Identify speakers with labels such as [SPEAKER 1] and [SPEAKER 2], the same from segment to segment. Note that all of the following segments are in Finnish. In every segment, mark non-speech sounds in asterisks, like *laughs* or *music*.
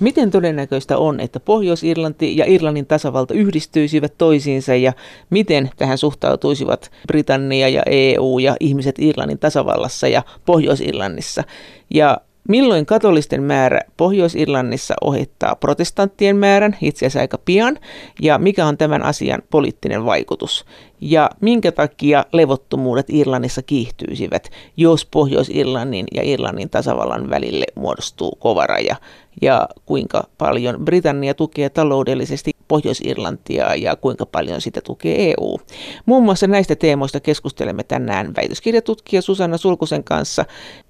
[SPEAKER 1] Miten todennäköistä on, että Pohjois-Irlanti ja Irlannin tasavalta yhdistyisivät toisiinsa ja miten tähän suhtautuisivat Britannia ja EU ja ihmiset Irlannin tasavallassa ja Pohjois-Irlannissa? Ja Milloin katolisten määrä Pohjois-Irlannissa ohittaa protestanttien määrän, itse asiassa aika pian, ja mikä on tämän asian poliittinen vaikutus? Ja minkä takia levottomuudet Irlannissa kiihtyisivät, jos Pohjois-Irlannin ja Irlannin tasavallan välille muodostuu kova raja? Ja kuinka paljon Britannia tukee taloudellisesti Pohjois-Irlantia ja kuinka paljon sitä tukee EU? Muun muassa näistä teemoista keskustelemme tänään väitöskirjatutkija Susanna Sulkusen kanssa,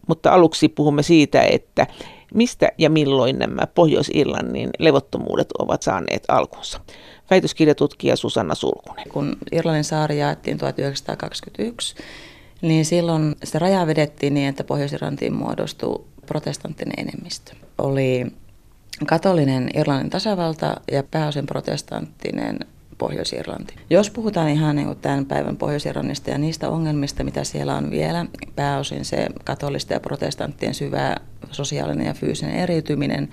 [SPEAKER 1] mutta aluksi puhumme siitä, että mistä ja milloin nämä Pohjois-Irlannin levottomuudet ovat saaneet alkunsa. Väitöskirjatutkija Susanna Sulkunen.
[SPEAKER 2] Kun Irlannin saari jaettiin 1921, niin silloin se raja vedettiin niin, että Pohjois-Irlantiin muodostui protestanttinen enemmistö. Oli katolinen Irlannin tasavalta ja pääosin protestanttinen Pohjois-Irlanti. Jos puhutaan ihan niin kuin tämän päivän Pohjois-Irlannista ja niistä ongelmista, mitä siellä on vielä, pääosin se katolisten ja protestanttien syvä sosiaalinen ja fyysinen eriytyminen,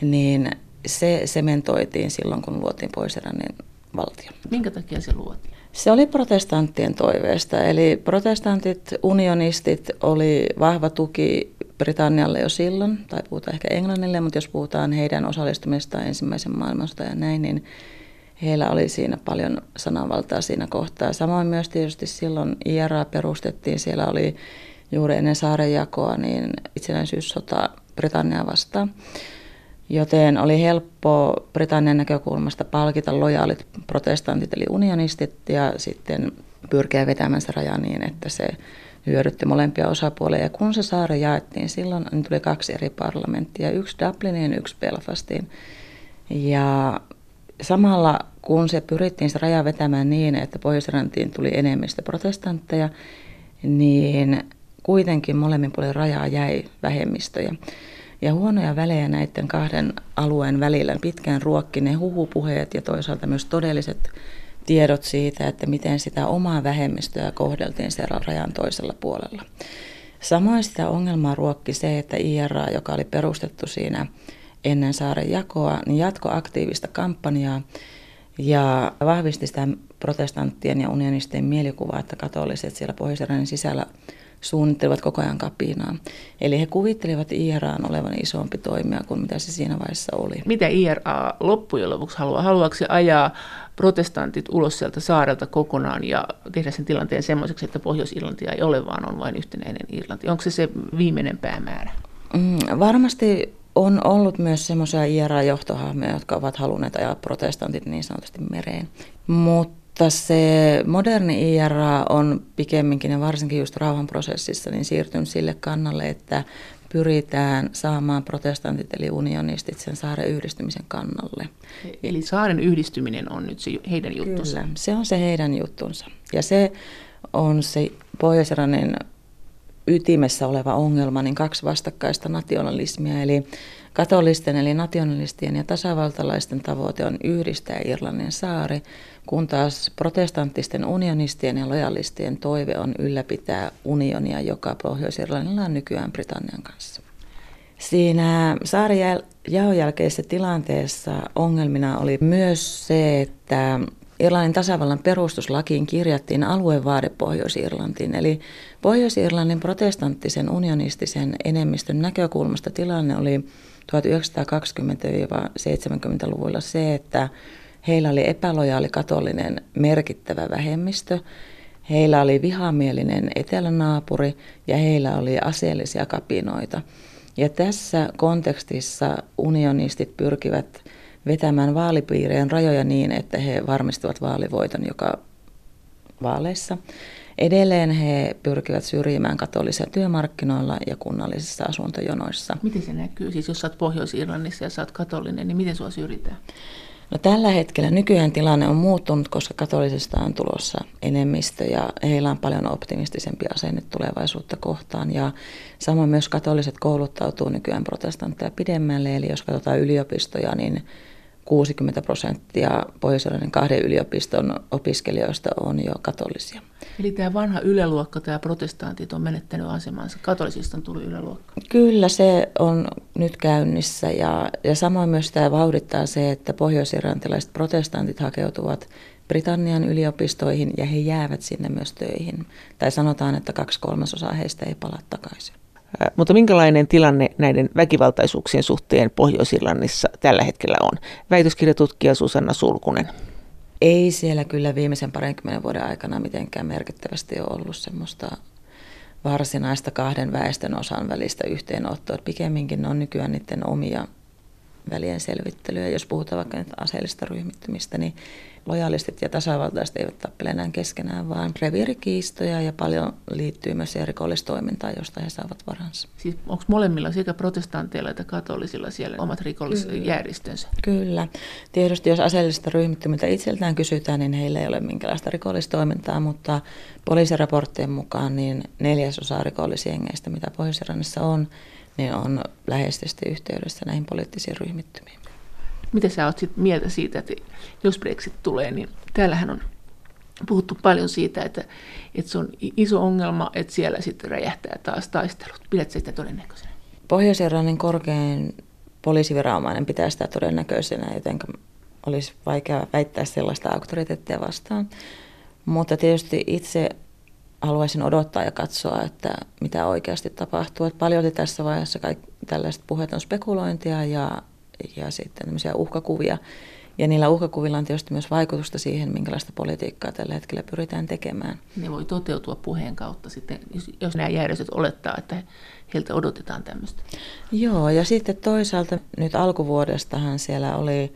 [SPEAKER 2] niin se sementoitiin silloin, kun luotiin Pohjois-Irlannin valtio.
[SPEAKER 1] Minkä takia se luotiin?
[SPEAKER 2] Se oli protestanttien toiveesta, eli protestantit, unionistit oli vahva tuki Britannialle jo silloin, tai puhutaan ehkä Englannille, mutta jos puhutaan heidän osallistumistaan ensimmäisen maailmansodan ja näin, niin heillä oli siinä paljon sananvaltaa siinä kohtaa. Samoin myös tietysti silloin IRA perustettiin, siellä oli juuri ennen saarenjakoa niin itsenäisyyssota Britannia vastaan. Joten oli helppo Britannian näkökulmasta palkita lojaalit protestantit eli unionistit ja sitten pyrkiä vetämään se raja niin, että se hyödytti molempia osapuolia. Ja kun se saari jaettiin, silloin niin tuli kaksi eri parlamenttia, yksi Dubliniin yksi Belfastiin. Ja samalla kun se pyrittiin se raja vetämään niin, että pohjois tuli enemmistö protestantteja, niin kuitenkin molemmin puolin rajaa jäi vähemmistöjä. Ja huonoja välejä näiden kahden alueen välillä pitkään ruokki ne huhupuheet ja toisaalta myös todelliset tiedot siitä, että miten sitä omaa vähemmistöä kohdeltiin siellä rajan toisella puolella. Samoin sitä ongelmaa ruokki se, että IRA, joka oli perustettu siinä ennen saaren jakoa, niin jatko aktiivista kampanjaa ja vahvisti sitä protestanttien ja unionistien mielikuvaa, että katoliset siellä pohjois sisällä suunnittelivat koko ajan kapinaa. Eli he kuvittelivat IRAn olevan isompi toimija kuin mitä se siinä vaiheessa oli.
[SPEAKER 1] Mitä IRA loppujen lopuksi haluaa? Haluaako se ajaa protestantit ulos sieltä saarelta kokonaan ja tehdä sen tilanteen semmoiseksi, että Pohjois-Irlantia ei ole, vaan on vain yhtenäinen Irlanti? Onko se se viimeinen päämäärä?
[SPEAKER 2] Mm, varmasti on ollut myös semmoisia IRA-johtohahmoja, jotka ovat halunneet ajaa protestantit niin sanotusti mereen. Mutta se moderni IRA on pikemminkin ja varsinkin just rauhanprosessissa niin siirtynyt sille kannalle, että pyritään saamaan protestantit eli unionistit sen saaren yhdistymisen kannalle.
[SPEAKER 1] Eli saaren yhdistyminen on nyt se heidän juttunsa?
[SPEAKER 2] Kyllä, se on se heidän juttunsa. Ja se on se pohjois ytimessä oleva ongelma, niin kaksi vastakkaista nationalismia, eli katolisten eli nationalistien ja tasavaltalaisten tavoite on yhdistää Irlannin saari, kun taas protestanttisten unionistien ja lojalistien toive on ylläpitää unionia, joka Pohjois-Irlannilla on nykyään Britannian kanssa. Siinä saarijaon jälkeisessä tilanteessa ongelmina oli myös se, että Irlannin tasavallan perustuslakiin kirjattiin aluevaade Pohjois-Irlantiin. Eli Pohjois-Irlannin protestanttisen unionistisen enemmistön näkökulmasta tilanne oli 1920-70-luvulla se, että heillä oli epälojaali katolinen merkittävä vähemmistö, heillä oli vihamielinen etelänaapuri ja heillä oli aseellisia kapinoita. Ja tässä kontekstissa unionistit pyrkivät vetämään vaalipiirien rajoja niin, että he varmistuvat vaalivoiton joka vaaleissa. Edelleen he pyrkivät syrjimään katolisia työmarkkinoilla ja kunnallisissa asuntojonoissa.
[SPEAKER 1] Miten se näkyy? Siis jos olet Pohjois-Irlannissa ja olet katolinen, niin miten sinua syrjitään?
[SPEAKER 2] No, tällä hetkellä nykyään tilanne on muuttunut, koska katolisista on tulossa enemmistö ja heillä on paljon optimistisempi asenne tulevaisuutta kohtaan. Ja samoin myös katoliset kouluttautuu nykyään protestantteja pidemmälle, eli jos katsotaan yliopistoja, niin 60 prosenttia pohjois kahden yliopiston opiskelijoista on jo katolisia.
[SPEAKER 1] Eli tämä vanha yläluokka, tämä protestantit on menettänyt asemansa. Katolisista on tullut yläluokka.
[SPEAKER 2] Kyllä se on nyt käynnissä ja, ja samoin myös tämä vauhdittaa se, että pohjois-irlantilaiset protestantit hakeutuvat Britannian yliopistoihin ja he jäävät sinne myös töihin. Tai sanotaan, että kaksi kolmasosaa heistä ei palaa takaisin.
[SPEAKER 1] Mutta minkälainen tilanne näiden väkivaltaisuuksien suhteen Pohjois-Irlannissa tällä hetkellä on? Väitöskirjatutkija Susanna Sulkunen.
[SPEAKER 2] Ei siellä kyllä viimeisen parinkymmenen vuoden aikana mitenkään merkittävästi ole ollut semmoista varsinaista kahden väestön osan välistä yhteenottoa. Pikemminkin ne on nykyään niiden omia välien selvittelyä. Jos puhutaan vaikka aseellista ryhmittymistä, niin lojalistit ja tasavaltaiset eivät tappele enää keskenään, vaan reviirikiistoja ja paljon liittyy myös rikollistoimintaan, josta he saavat varansa.
[SPEAKER 1] Siis onko molemmilla sekä protestanteilla että katolisilla siellä omat rikollisjärjestönsä?
[SPEAKER 2] Kyllä. Tietysti jos aseellisista ryhmittymiltä itseltään kysytään, niin heillä ei ole minkäänlaista rikollistoimintaa, mutta poliisiraporttien mukaan niin neljäsosa rikollisjengeistä, mitä pohjois on, niin on läheisesti yhteydessä näihin poliittisiin ryhmittymiin.
[SPEAKER 1] Mitä sä oot sit mieltä siitä, että jos Brexit tulee, niin täällähän on puhuttu paljon siitä, että, että se on iso ongelma, että siellä sitten räjähtää taas taistelut. Pidätkö sitä todennäköisenä?
[SPEAKER 2] Pohjois-Irlannin korkein poliisiviranomainen pitää sitä todennäköisenä, joten olisi vaikea väittää sellaista auktoriteettia vastaan. Mutta tietysti itse haluaisin odottaa ja katsoa, että mitä oikeasti tapahtuu. Että paljon tässä vaiheessa kaikki tällaiset puheet on spekulointia ja, ja sitten tämmöisiä uhkakuvia. Ja niillä uhkakuvilla on tietysti myös vaikutusta siihen, minkälaista politiikkaa tällä hetkellä pyritään tekemään.
[SPEAKER 1] Ne voi toteutua puheen kautta sitten, jos, nämä järjestöt olettaa, että heiltä odotetaan tämmöistä.
[SPEAKER 2] Joo, ja sitten toisaalta nyt alkuvuodestahan siellä oli,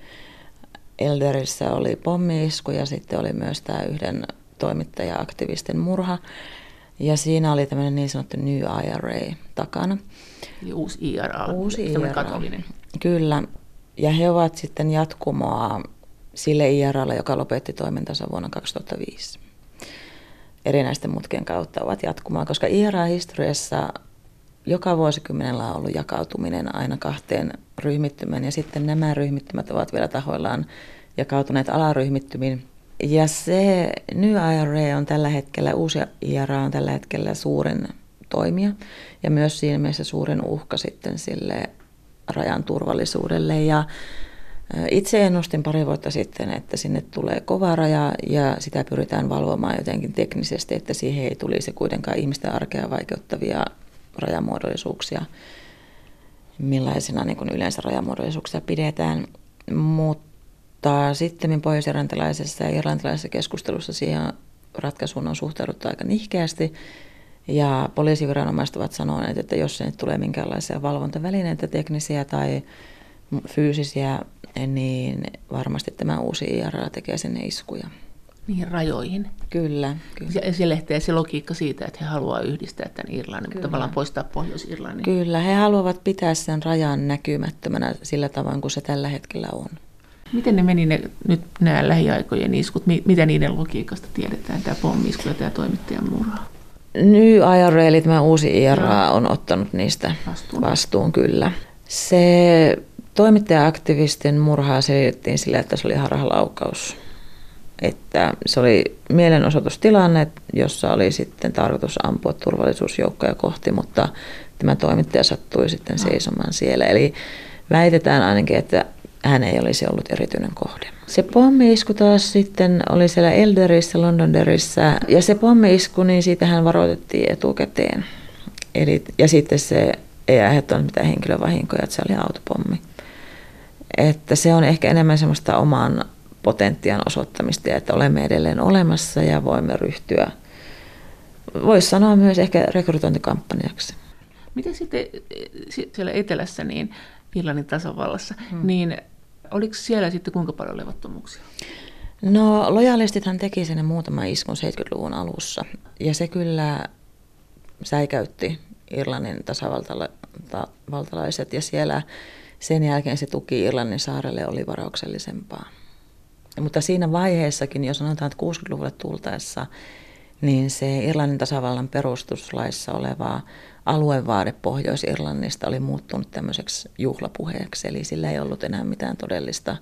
[SPEAKER 2] Elderissä oli pommiisku ja sitten oli myös tämä yhden toimittaja-aktivistin murha. Ja siinä oli tämmöinen niin sanottu New IRA takana.
[SPEAKER 1] Eli uusi IRA,
[SPEAKER 2] uusi IRA.
[SPEAKER 1] katolinen.
[SPEAKER 2] Kyllä. Ja he ovat sitten jatkumoa sille IRAlle, joka lopetti toimintansa vuonna 2005. Erinäisten mutkien kautta ovat jatkumoa, koska IRA-historiassa joka vuosikymmenellä on ollut jakautuminen aina kahteen ryhmittymään ja sitten nämä ryhmittymät ovat vielä tahoillaan jakautuneet alaryhmittymiin. Ja se New IRA on tällä hetkellä, uusi IRA on tällä hetkellä suurin toimija ja myös siinä mielessä suurin uhka sitten sille rajan turvallisuudelle. Ja itse ennustin pari vuotta sitten, että sinne tulee kova raja ja sitä pyritään valvomaan jotenkin teknisesti, että siihen ei tulisi kuitenkaan ihmisten arkea vaikeuttavia rajamuodollisuuksia, millaisina niin kuin yleensä rajamuodollisuuksia pidetään. Mutta mutta sitten pohjois-irlantilaisessa ja irlantilaisessa keskustelussa siihen ratkaisuun on suhtauduttu aika nihkeästi. Ja poliisiviranomaiset ovat sanoneet, että jos nyt tulee minkäänlaisia valvontavälineitä, teknisiä tai fyysisiä, niin varmasti tämä uusi IRA tekee sinne iskuja.
[SPEAKER 1] Niihin rajoihin.
[SPEAKER 2] Kyllä. kyllä.
[SPEAKER 1] Ja se lähtee se logiikka siitä, että he haluavat yhdistää tämän Irlannin, kyllä. tavallaan poistaa Pohjois-Irlannin.
[SPEAKER 2] Kyllä, he haluavat pitää sen rajan näkymättömänä sillä tavoin kuin se tällä hetkellä on.
[SPEAKER 1] Miten ne meni ne, nyt nämä lähiaikojen iskut? Mitä niiden logiikasta tiedetään, tämä pommisku ja tämä toimittajan murha?
[SPEAKER 2] New IRA, eli tämä uusi IRA, on ottanut niistä vastuun, vastuun kyllä. Se toimittaja-aktivistin murhaa selitettiin sillä, että se oli harhalaukaus. Että se oli mielenosoitustilanne, jossa oli sitten tarkoitus ampua turvallisuusjoukkoja kohti, mutta tämä toimittaja sattui sitten seisomaan siellä. Eli väitetään ainakin, että hän ei olisi ollut erityinen kohde. Se pommiisku taas sitten oli siellä Elderissä, Londonderissa, ja se pommiisku, niin siitä hän varoitettiin etukäteen. Eli, ja sitten se ei aiheuttanut mitään henkilövahinkoja, että se oli autopommi. Että se on ehkä enemmän semmoista oman potentiaan osoittamista, että olemme edelleen olemassa ja voimme ryhtyä, voisi sanoa myös ehkä rekrytointikampanjaksi.
[SPEAKER 1] Miten sitten siellä etelässä, niin Irlannin tasavallassa, hmm. niin oliko siellä sitten kuinka paljon levottomuuksia?
[SPEAKER 2] No lojalistithan teki sinne muutama iskun 70-luvun alussa ja se kyllä säikäytti Irlannin tasavaltalaiset ja siellä sen jälkeen se tuki Irlannin saarelle oli varauksellisempaa. Mutta siinä vaiheessakin, jos sanotaan, että 60-luvulle tultaessa, niin se Irlannin tasavallan perustuslaissa oleva aluevaade Pohjois-Irlannista oli muuttunut tämmöiseksi juhlapuheeksi, eli sillä ei ollut enää mitään todellista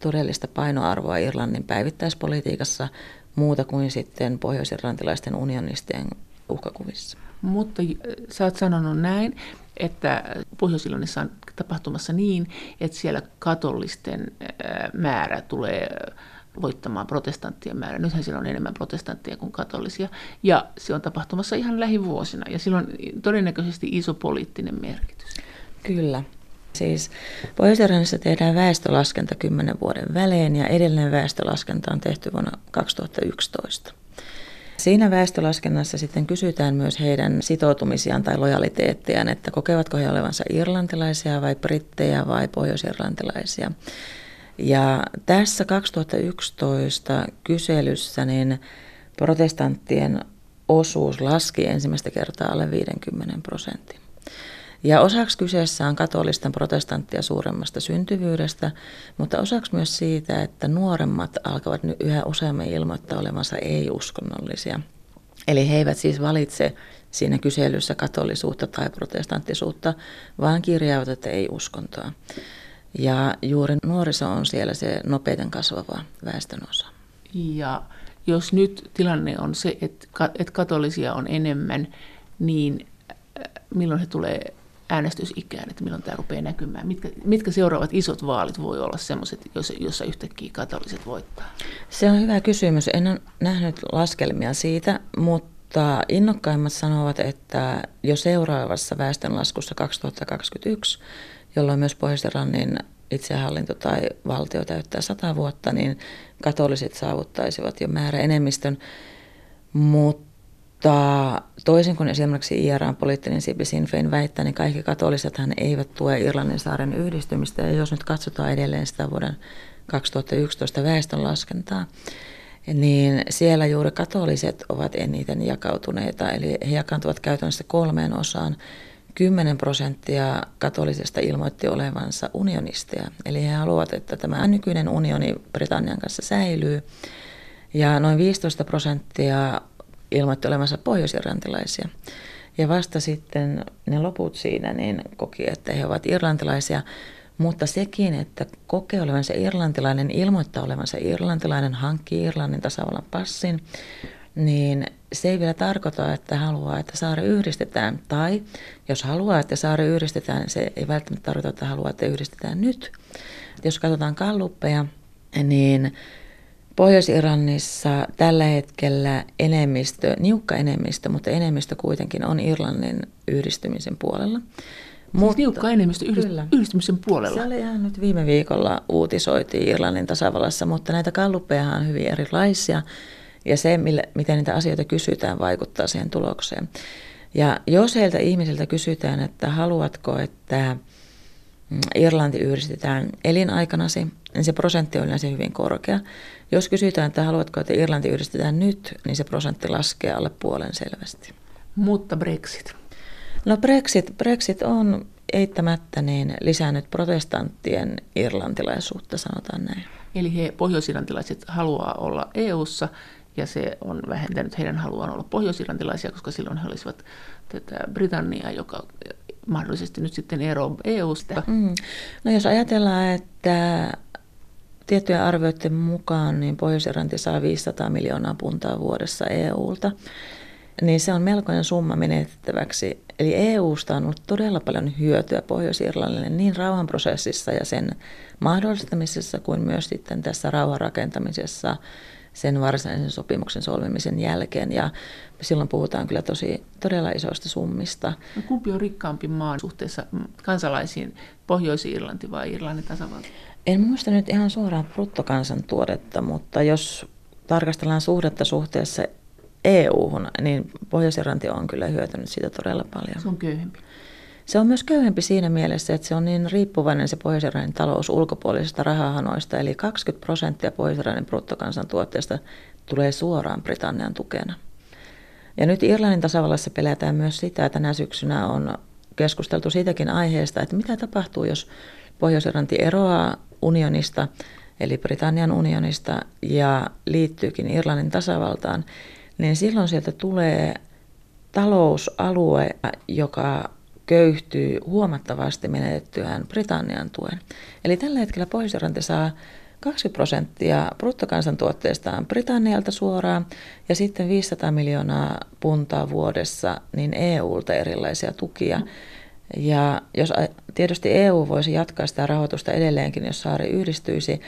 [SPEAKER 2] todellista painoarvoa Irlannin päivittäispolitiikassa muuta kuin sitten pohjoisirlantilaisten unionistien uhkakuvissa.
[SPEAKER 1] Mutta sä oot sanonut näin, että pohjois on tapahtumassa niin, että siellä katolisten määrä tulee voittamaan protestanttien määrä. Nythän siellä on enemmän protestantteja kuin katolisia. Ja se on tapahtumassa ihan lähivuosina. Ja sillä on todennäköisesti iso poliittinen merkitys.
[SPEAKER 2] Kyllä. Siis pohjois tehdään väestölaskenta 10 vuoden välein ja edellinen väestölaskenta on tehty vuonna 2011. Siinä väestölaskennassa sitten kysytään myös heidän sitoutumisiaan tai lojaliteettiaan, että kokevatko he olevansa irlantilaisia vai brittejä vai pohjoisirlantilaisia. Ja tässä 2011 kyselyssä niin protestanttien osuus laski ensimmäistä kertaa alle 50 prosentin. Ja osaksi kyseessä on katolisten protestanttia suuremmasta syntyvyydestä, mutta osaksi myös siitä, että nuoremmat alkavat nyt yhä useammin ilmoittaa olevansa ei-uskonnollisia. Eli he eivät siis valitse siinä kyselyssä katolisuutta tai protestanttisuutta, vaan kirjaavat, ei uskontoa. Ja juuri nuoriso on siellä se nopeiten kasvava väestönosa.
[SPEAKER 1] Ja jos nyt tilanne on se, että katolisia on enemmän, niin äh, milloin he tulee äänestysikään, että milloin tämä rupeaa näkymään? Mitkä, mitkä seuraavat isot vaalit voi olla sellaiset, joissa, jossa yhtäkkiä katoliset voittaa?
[SPEAKER 2] Se on hyvä kysymys. En ole nähnyt laskelmia siitä, mutta innokkaimmat sanovat, että jo seuraavassa väestönlaskussa 2021, jolloin myös pohjois itsehallinto tai valtio täyttää sata vuotta, niin katoliset saavuttaisivat jo määrä enemmistön. Mutta toisin kuin esimerkiksi IRAn poliittinen siipi Sinn Féin väittää, niin kaikki katolisethan eivät tue Irlannin saaren yhdistymistä. Ja jos nyt katsotaan edelleen sitä vuoden 2011 väestönlaskentaa, niin siellä juuri katoliset ovat eniten jakautuneita. Eli he jakaantuvat käytännössä kolmeen osaan. 10 prosenttia katolisesta ilmoitti olevansa unionisteja. Eli he haluavat, että tämä nykyinen unioni Britannian kanssa säilyy. Ja noin 15 prosenttia ilmoitti olevansa pohjoisirlantilaisia. Ja vasta sitten ne loput siinä niin koki, että he ovat irlantilaisia. Mutta sekin, että kokee olevansa irlantilainen, ilmoittaa olevansa irlantilainen, hankkii Irlannin tasavallan passin, niin se ei vielä tarkoita, että haluaa, että saari yhdistetään. Tai jos haluaa, että saari yhdistetään, se ei välttämättä tarkoita, että haluaa, että yhdistetään nyt. Jos katsotaan kalluppeja, niin Pohjois-Irlannissa tällä hetkellä enemmistö, niukka enemmistö, mutta enemmistö kuitenkin on Irlannin yhdistymisen puolella.
[SPEAKER 1] Siis mutta, niukka enemmistö yhdist- yhdistymisen puolella.
[SPEAKER 2] Se oli ihan nyt viime viikolla uutisoitiin Irlannin tasavallassa, mutta näitä kalluppeja on hyvin erilaisia ja se, millä, miten niitä asioita kysytään, vaikuttaa siihen tulokseen. Ja jos heiltä ihmisiltä kysytään, että haluatko, että mm, Irlanti yhdistetään elinaikanasi, niin se prosentti on yleensä hyvin korkea. Jos kysytään, että haluatko, että Irlanti yhdistetään nyt, niin se prosentti laskee alle puolen selvästi.
[SPEAKER 1] Mutta Brexit?
[SPEAKER 2] No Brexit, Brexit on eittämättä niin lisännyt protestanttien irlantilaisuutta, sanotaan näin.
[SPEAKER 1] Eli he pohjoisirlantilaiset haluaa olla EU:ssa ja se on vähentänyt heidän haluaan olla pohjoisirlantilaisia, koska silloin he olisivat tätä Britanniaa, joka mahdollisesti nyt sitten ero EUsta. Mm.
[SPEAKER 2] No jos ajatellaan, että Tiettyjen arvioiden mukaan niin pohjois saa 500 miljoonaa puntaa vuodessa EUlta, niin se on melkoinen summa menetettäväksi. Eli EUsta on ollut todella paljon hyötyä Pohjois-Irlannille niin rauhanprosessissa ja sen mahdollistamisessa kuin myös sitten tässä rauhan rakentamisessa sen varsinaisen sopimuksen solmimisen jälkeen. Ja silloin puhutaan kyllä tosi todella isoista summista.
[SPEAKER 1] No, kumpi on rikkaampi maa suhteessa kansalaisiin, Pohjois-Irlanti vai Irlannin tasavalta?
[SPEAKER 2] En muista nyt ihan suoraan bruttokansantuodetta, mutta jos tarkastellaan suhdetta suhteessa EU-hun, niin pohjois on kyllä hyötynyt siitä todella paljon.
[SPEAKER 1] Se on köyhempi.
[SPEAKER 2] Se on myös köyhempi siinä mielessä, että se on niin riippuvainen se pohjois talous ulkopuolisista rahahanoista, eli 20 prosenttia pohjois bruttokansantuotteesta tulee suoraan Britannian tukena. Ja nyt Irlannin tasavallassa pelätään myös sitä, että tänä syksynä on keskusteltu siitäkin aiheesta, että mitä tapahtuu, jos pohjois eroaa unionista, eli Britannian unionista, ja liittyykin Irlannin tasavaltaan, niin silloin sieltä tulee talousalue, joka köyhtyy huomattavasti menetettyään Britannian tuen. Eli tällä hetkellä pohjois saa 20 prosenttia bruttokansantuotteestaan Britannialta suoraan ja sitten 500 miljoonaa puntaa vuodessa niin EUlta erilaisia tukia. Ja jos tietysti EU voisi jatkaa sitä rahoitusta edelleenkin, jos saari yhdistyisi,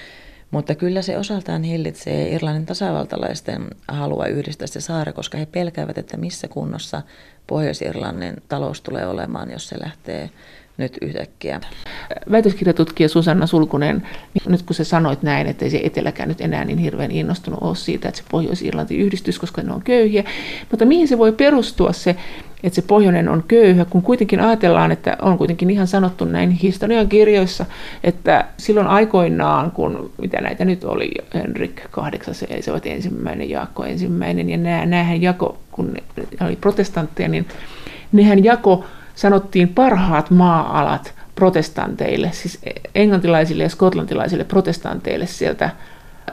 [SPEAKER 2] mutta kyllä se osaltaan hillitsee Irlannin tasavaltalaisten halua yhdistää se saari, koska he pelkäävät, että missä kunnossa Pohjois-Irlannin talous tulee olemaan, jos se lähtee nyt yhtäkkiä.
[SPEAKER 1] Väitöskirjatutkija Susanna Sulkunen, nyt kun sä sanoit näin, että ei se eteläkään nyt enää niin hirveän innostunut ole siitä, että se Pohjois-Irlanti yhdistys, koska ne on köyhiä, mutta mihin se voi perustua se, että se pohjoinen on köyhä, kun kuitenkin ajatellaan, että on kuitenkin ihan sanottu näin historian kirjoissa, että silloin aikoinaan, kun mitä näitä nyt oli, Henrik kahdeksas, se oli ensimmäinen, Jaakko ensimmäinen, ja nämä, näähän jako, kun ne oli protestantteja, niin nehän jako sanottiin parhaat maa-alat protestanteille, siis englantilaisille ja skotlantilaisille protestanteille sieltä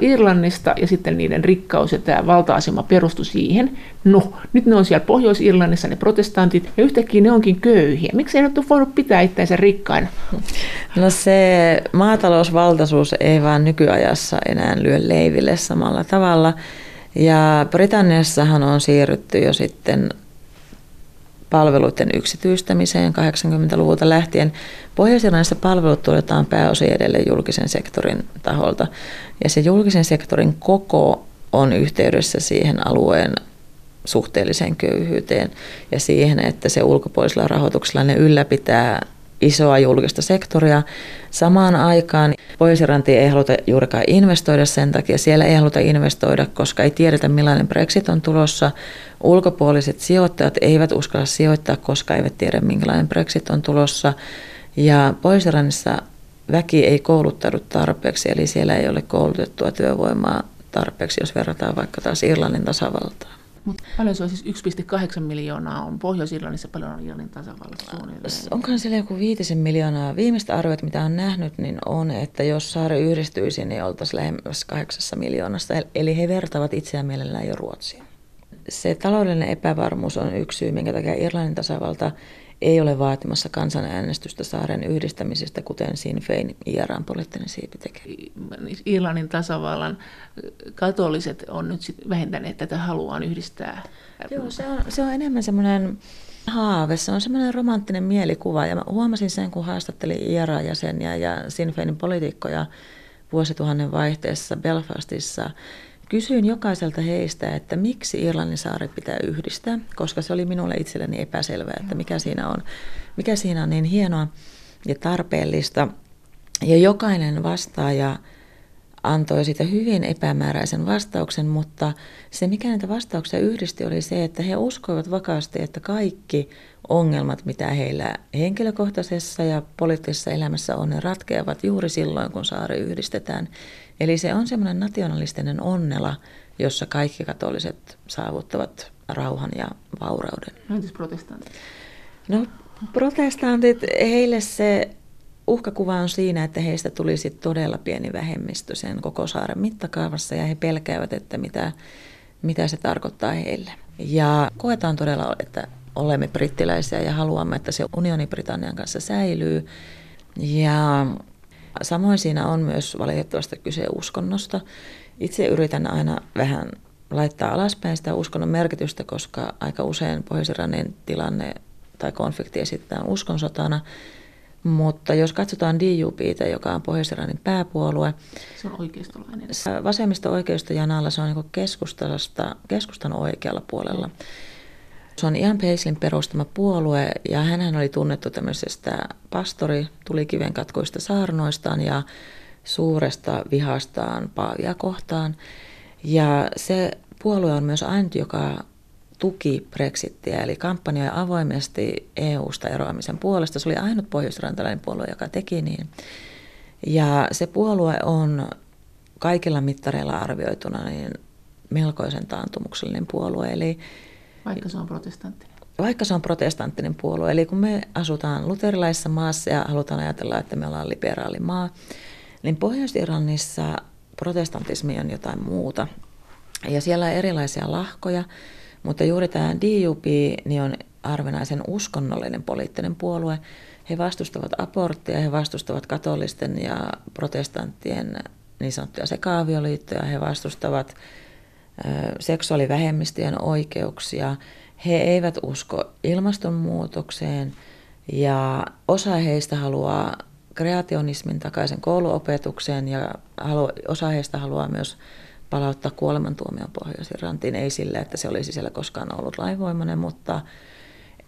[SPEAKER 1] Irlannista ja sitten niiden rikkaus ja tämä valta-asema perustui siihen. No, nyt ne on siellä Pohjois-Irlannissa ne protestantit ja yhtäkkiä ne onkin köyhiä. Miksi ei ole voinut pitää itseänsä rikkaina?
[SPEAKER 2] No se maatalousvaltaisuus ei vaan nykyajassa enää lyö leiville samalla tavalla. Ja Britanniassahan on siirrytty jo sitten palveluiden yksityistämiseen 80-luvulta lähtien. pohjois palvelut tuotetaan pääosin edelleen julkisen sektorin taholta ja se julkisen sektorin koko on yhteydessä siihen alueen suhteelliseen köyhyyteen ja siihen, että se ulkopuolisella rahoituksella ne ylläpitää isoa julkista sektoria. Samaan aikaan pohjois ei haluta juurikaan investoida sen takia. Siellä ei haluta investoida, koska ei tiedetä millainen Brexit on tulossa. Ulkopuoliset sijoittajat eivät uskalla sijoittaa, koska eivät tiedä minkälainen Brexit on tulossa. Ja pohjois väki ei kouluttaudu tarpeeksi, eli siellä ei ole koulutettua työvoimaa tarpeeksi, jos verrataan vaikka taas Irlannin tasavaltaan.
[SPEAKER 1] Mutta paljon se on siis 1,8 miljoonaa on Pohjois-Irlannissa, paljon on Irlannin tasavallassa suunnilleen.
[SPEAKER 2] Onkohan siellä joku viitisen miljoonaa? Viimeistä arviot, mitä on nähnyt, niin on, että jos saari yhdistyisi, niin oltaisiin lähemmäs kahdeksassa miljoonasta. Eli he vertaavat itseään mielellään jo Ruotsiin. Se taloudellinen epävarmuus on yksi syy, minkä takia Irlannin tasavalta ei ole vaatimassa kansanäänestystä saaren yhdistämisestä, kuten Sinn Fein IRAn poliittinen siipi tekee.
[SPEAKER 1] Irlannin tasavallan katoliset on nyt sit vähentäneet tätä haluaan yhdistää.
[SPEAKER 2] Joo, se on, se on enemmän semmoinen haave, se on semmoinen romanttinen mielikuva. Ja mä huomasin sen, kun haastattelin IRA-jäseniä ja Sinn Feinin poliitikkoja vuosituhannen vaihteessa Belfastissa, Kysyin jokaiselta heistä, että miksi Irlannin saari pitää yhdistää, koska se oli minulle itselleni epäselvää, että mikä siinä on, mikä siinä on niin hienoa ja tarpeellista. Ja jokainen vastaaja antoi siitä hyvin epämääräisen vastauksen, mutta se mikä näitä vastauksia yhdisti oli se, että he uskoivat vakaasti, että kaikki ongelmat, mitä heillä henkilökohtaisessa ja poliittisessa elämässä on, ne ratkeavat juuri silloin, kun saari yhdistetään. Eli se on semmoinen nationalistinen onnela, jossa kaikki katoliset saavuttavat rauhan ja vaurauden.
[SPEAKER 1] No entäs protestantit?
[SPEAKER 2] No protestantit, heille se uhkakuva on siinä, että heistä tulisi todella pieni vähemmistö sen koko saaren mittakaavassa ja he pelkäävät, että mitä, mitä se tarkoittaa heille. Ja koetaan todella, että olemme brittiläisiä ja haluamme, että se unioni Britannian kanssa säilyy. Ja samoin siinä on myös valitettavasti kyse uskonnosta. Itse yritän aina vähän laittaa alaspäin sitä uskonnon merkitystä, koska aika usein pohjois tilanne tai konflikti esitetään uskonsotana. Mutta jos katsotaan DUPtä, joka on pohjois pääpuolue.
[SPEAKER 1] Se on oikeistolainen.
[SPEAKER 2] Vasemmista oikeistojanalla se on niin keskustasta, keskustan oikealla puolella. Se on Ian Paislin perustama puolue ja hän oli tunnettu tämmöisestä pastori tulikiven katkoista saarnoistaan ja suuresta vihastaan paavia kohtaan. Ja se puolue on myös ainut, joka tuki Brexittiä, eli kampanjoi avoimesti EU-sta eroamisen puolesta. Se oli ainut pohjoisrantalainen puolue, joka teki niin. Ja se puolue on kaikilla mittareilla arvioituna niin melkoisen taantumuksellinen puolue. Eli
[SPEAKER 1] vaikka se on protestanttinen.
[SPEAKER 2] Vaikka se on protestanttinen puolue. Eli kun me asutaan luterilaisessa maassa ja halutaan ajatella, että me ollaan liberaali maa, niin Pohjois-Irlannissa protestantismi on jotain muuta. Ja siellä on erilaisia lahkoja, mutta juuri tämä DUP niin on arvenaisen uskonnollinen poliittinen puolue. He vastustavat aborttia, he vastustavat katolisten ja protestanttien niin sanottuja sekaavioliittoja, he vastustavat seksuaalivähemmistöjen oikeuksia, he eivät usko ilmastonmuutokseen ja osa heistä haluaa kreationismin takaisin kouluopetukseen ja osa heistä haluaa myös palauttaa kuolemantuomion Pohjois-Irlantiin. Ei sillä, että se olisi siellä koskaan ollut lainvoimainen, mutta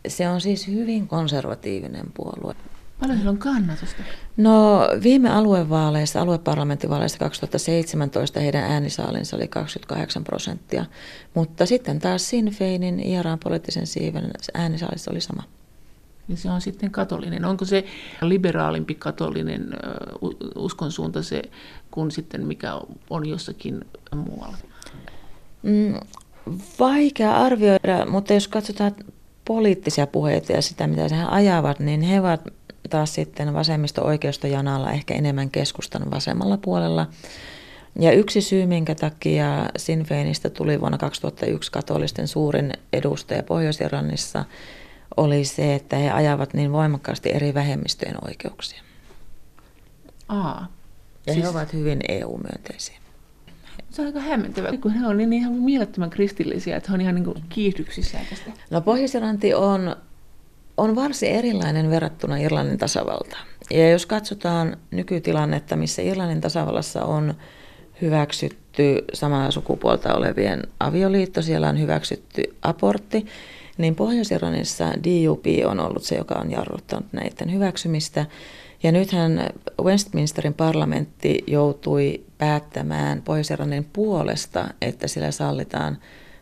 [SPEAKER 2] se on siis hyvin konservatiivinen puolue.
[SPEAKER 1] Paljon heillä on kannatusta?
[SPEAKER 2] No viime aluevaaleissa, alueparlamenttivaaleissa 2017 heidän äänisaalinsa oli 28 prosenttia, mutta sitten taas Sinn Feinin IRAn poliittisen siiven äänisaalissa oli sama.
[SPEAKER 1] Ja se on sitten katolinen. Onko se liberaalimpi katolinen uskonsuunta se, kuin sitten mikä on jossakin muualla?
[SPEAKER 2] Mm, vaikea arvioida, mutta jos katsotaan poliittisia puheita ja sitä, mitä he ajavat, niin he ovat taas sitten vasemmisto-oikeistojanalla ehkä enemmän keskustan vasemmalla puolella. Ja yksi syy, minkä takia Sinn Feinistä tuli vuonna 2001 katolisten suurin edustaja Pohjois-Irlannissa, oli se, että he ajavat niin voimakkaasti eri vähemmistöjen oikeuksia.
[SPEAKER 1] Aa,
[SPEAKER 2] ja siis... he ovat hyvin EU-myönteisiä.
[SPEAKER 1] Se on aika hämmentävää, kun he on niin ihan mielettömän kristillisiä, että he on ihan niin kiihdyksissä tästä.
[SPEAKER 2] No pohjois on on varsin erilainen verrattuna Irlannin tasavaltaan. Ja jos katsotaan nykytilannetta, missä Irlannin tasavallassa on hyväksytty samaa sukupuolta olevien avioliitto, siellä on hyväksytty abortti, niin Pohjois-Irlannissa DUP on ollut se, joka on jarruttanut näiden hyväksymistä. Ja nythän Westminsterin parlamentti joutui päättämään pohjois puolesta, että sillä sallitaan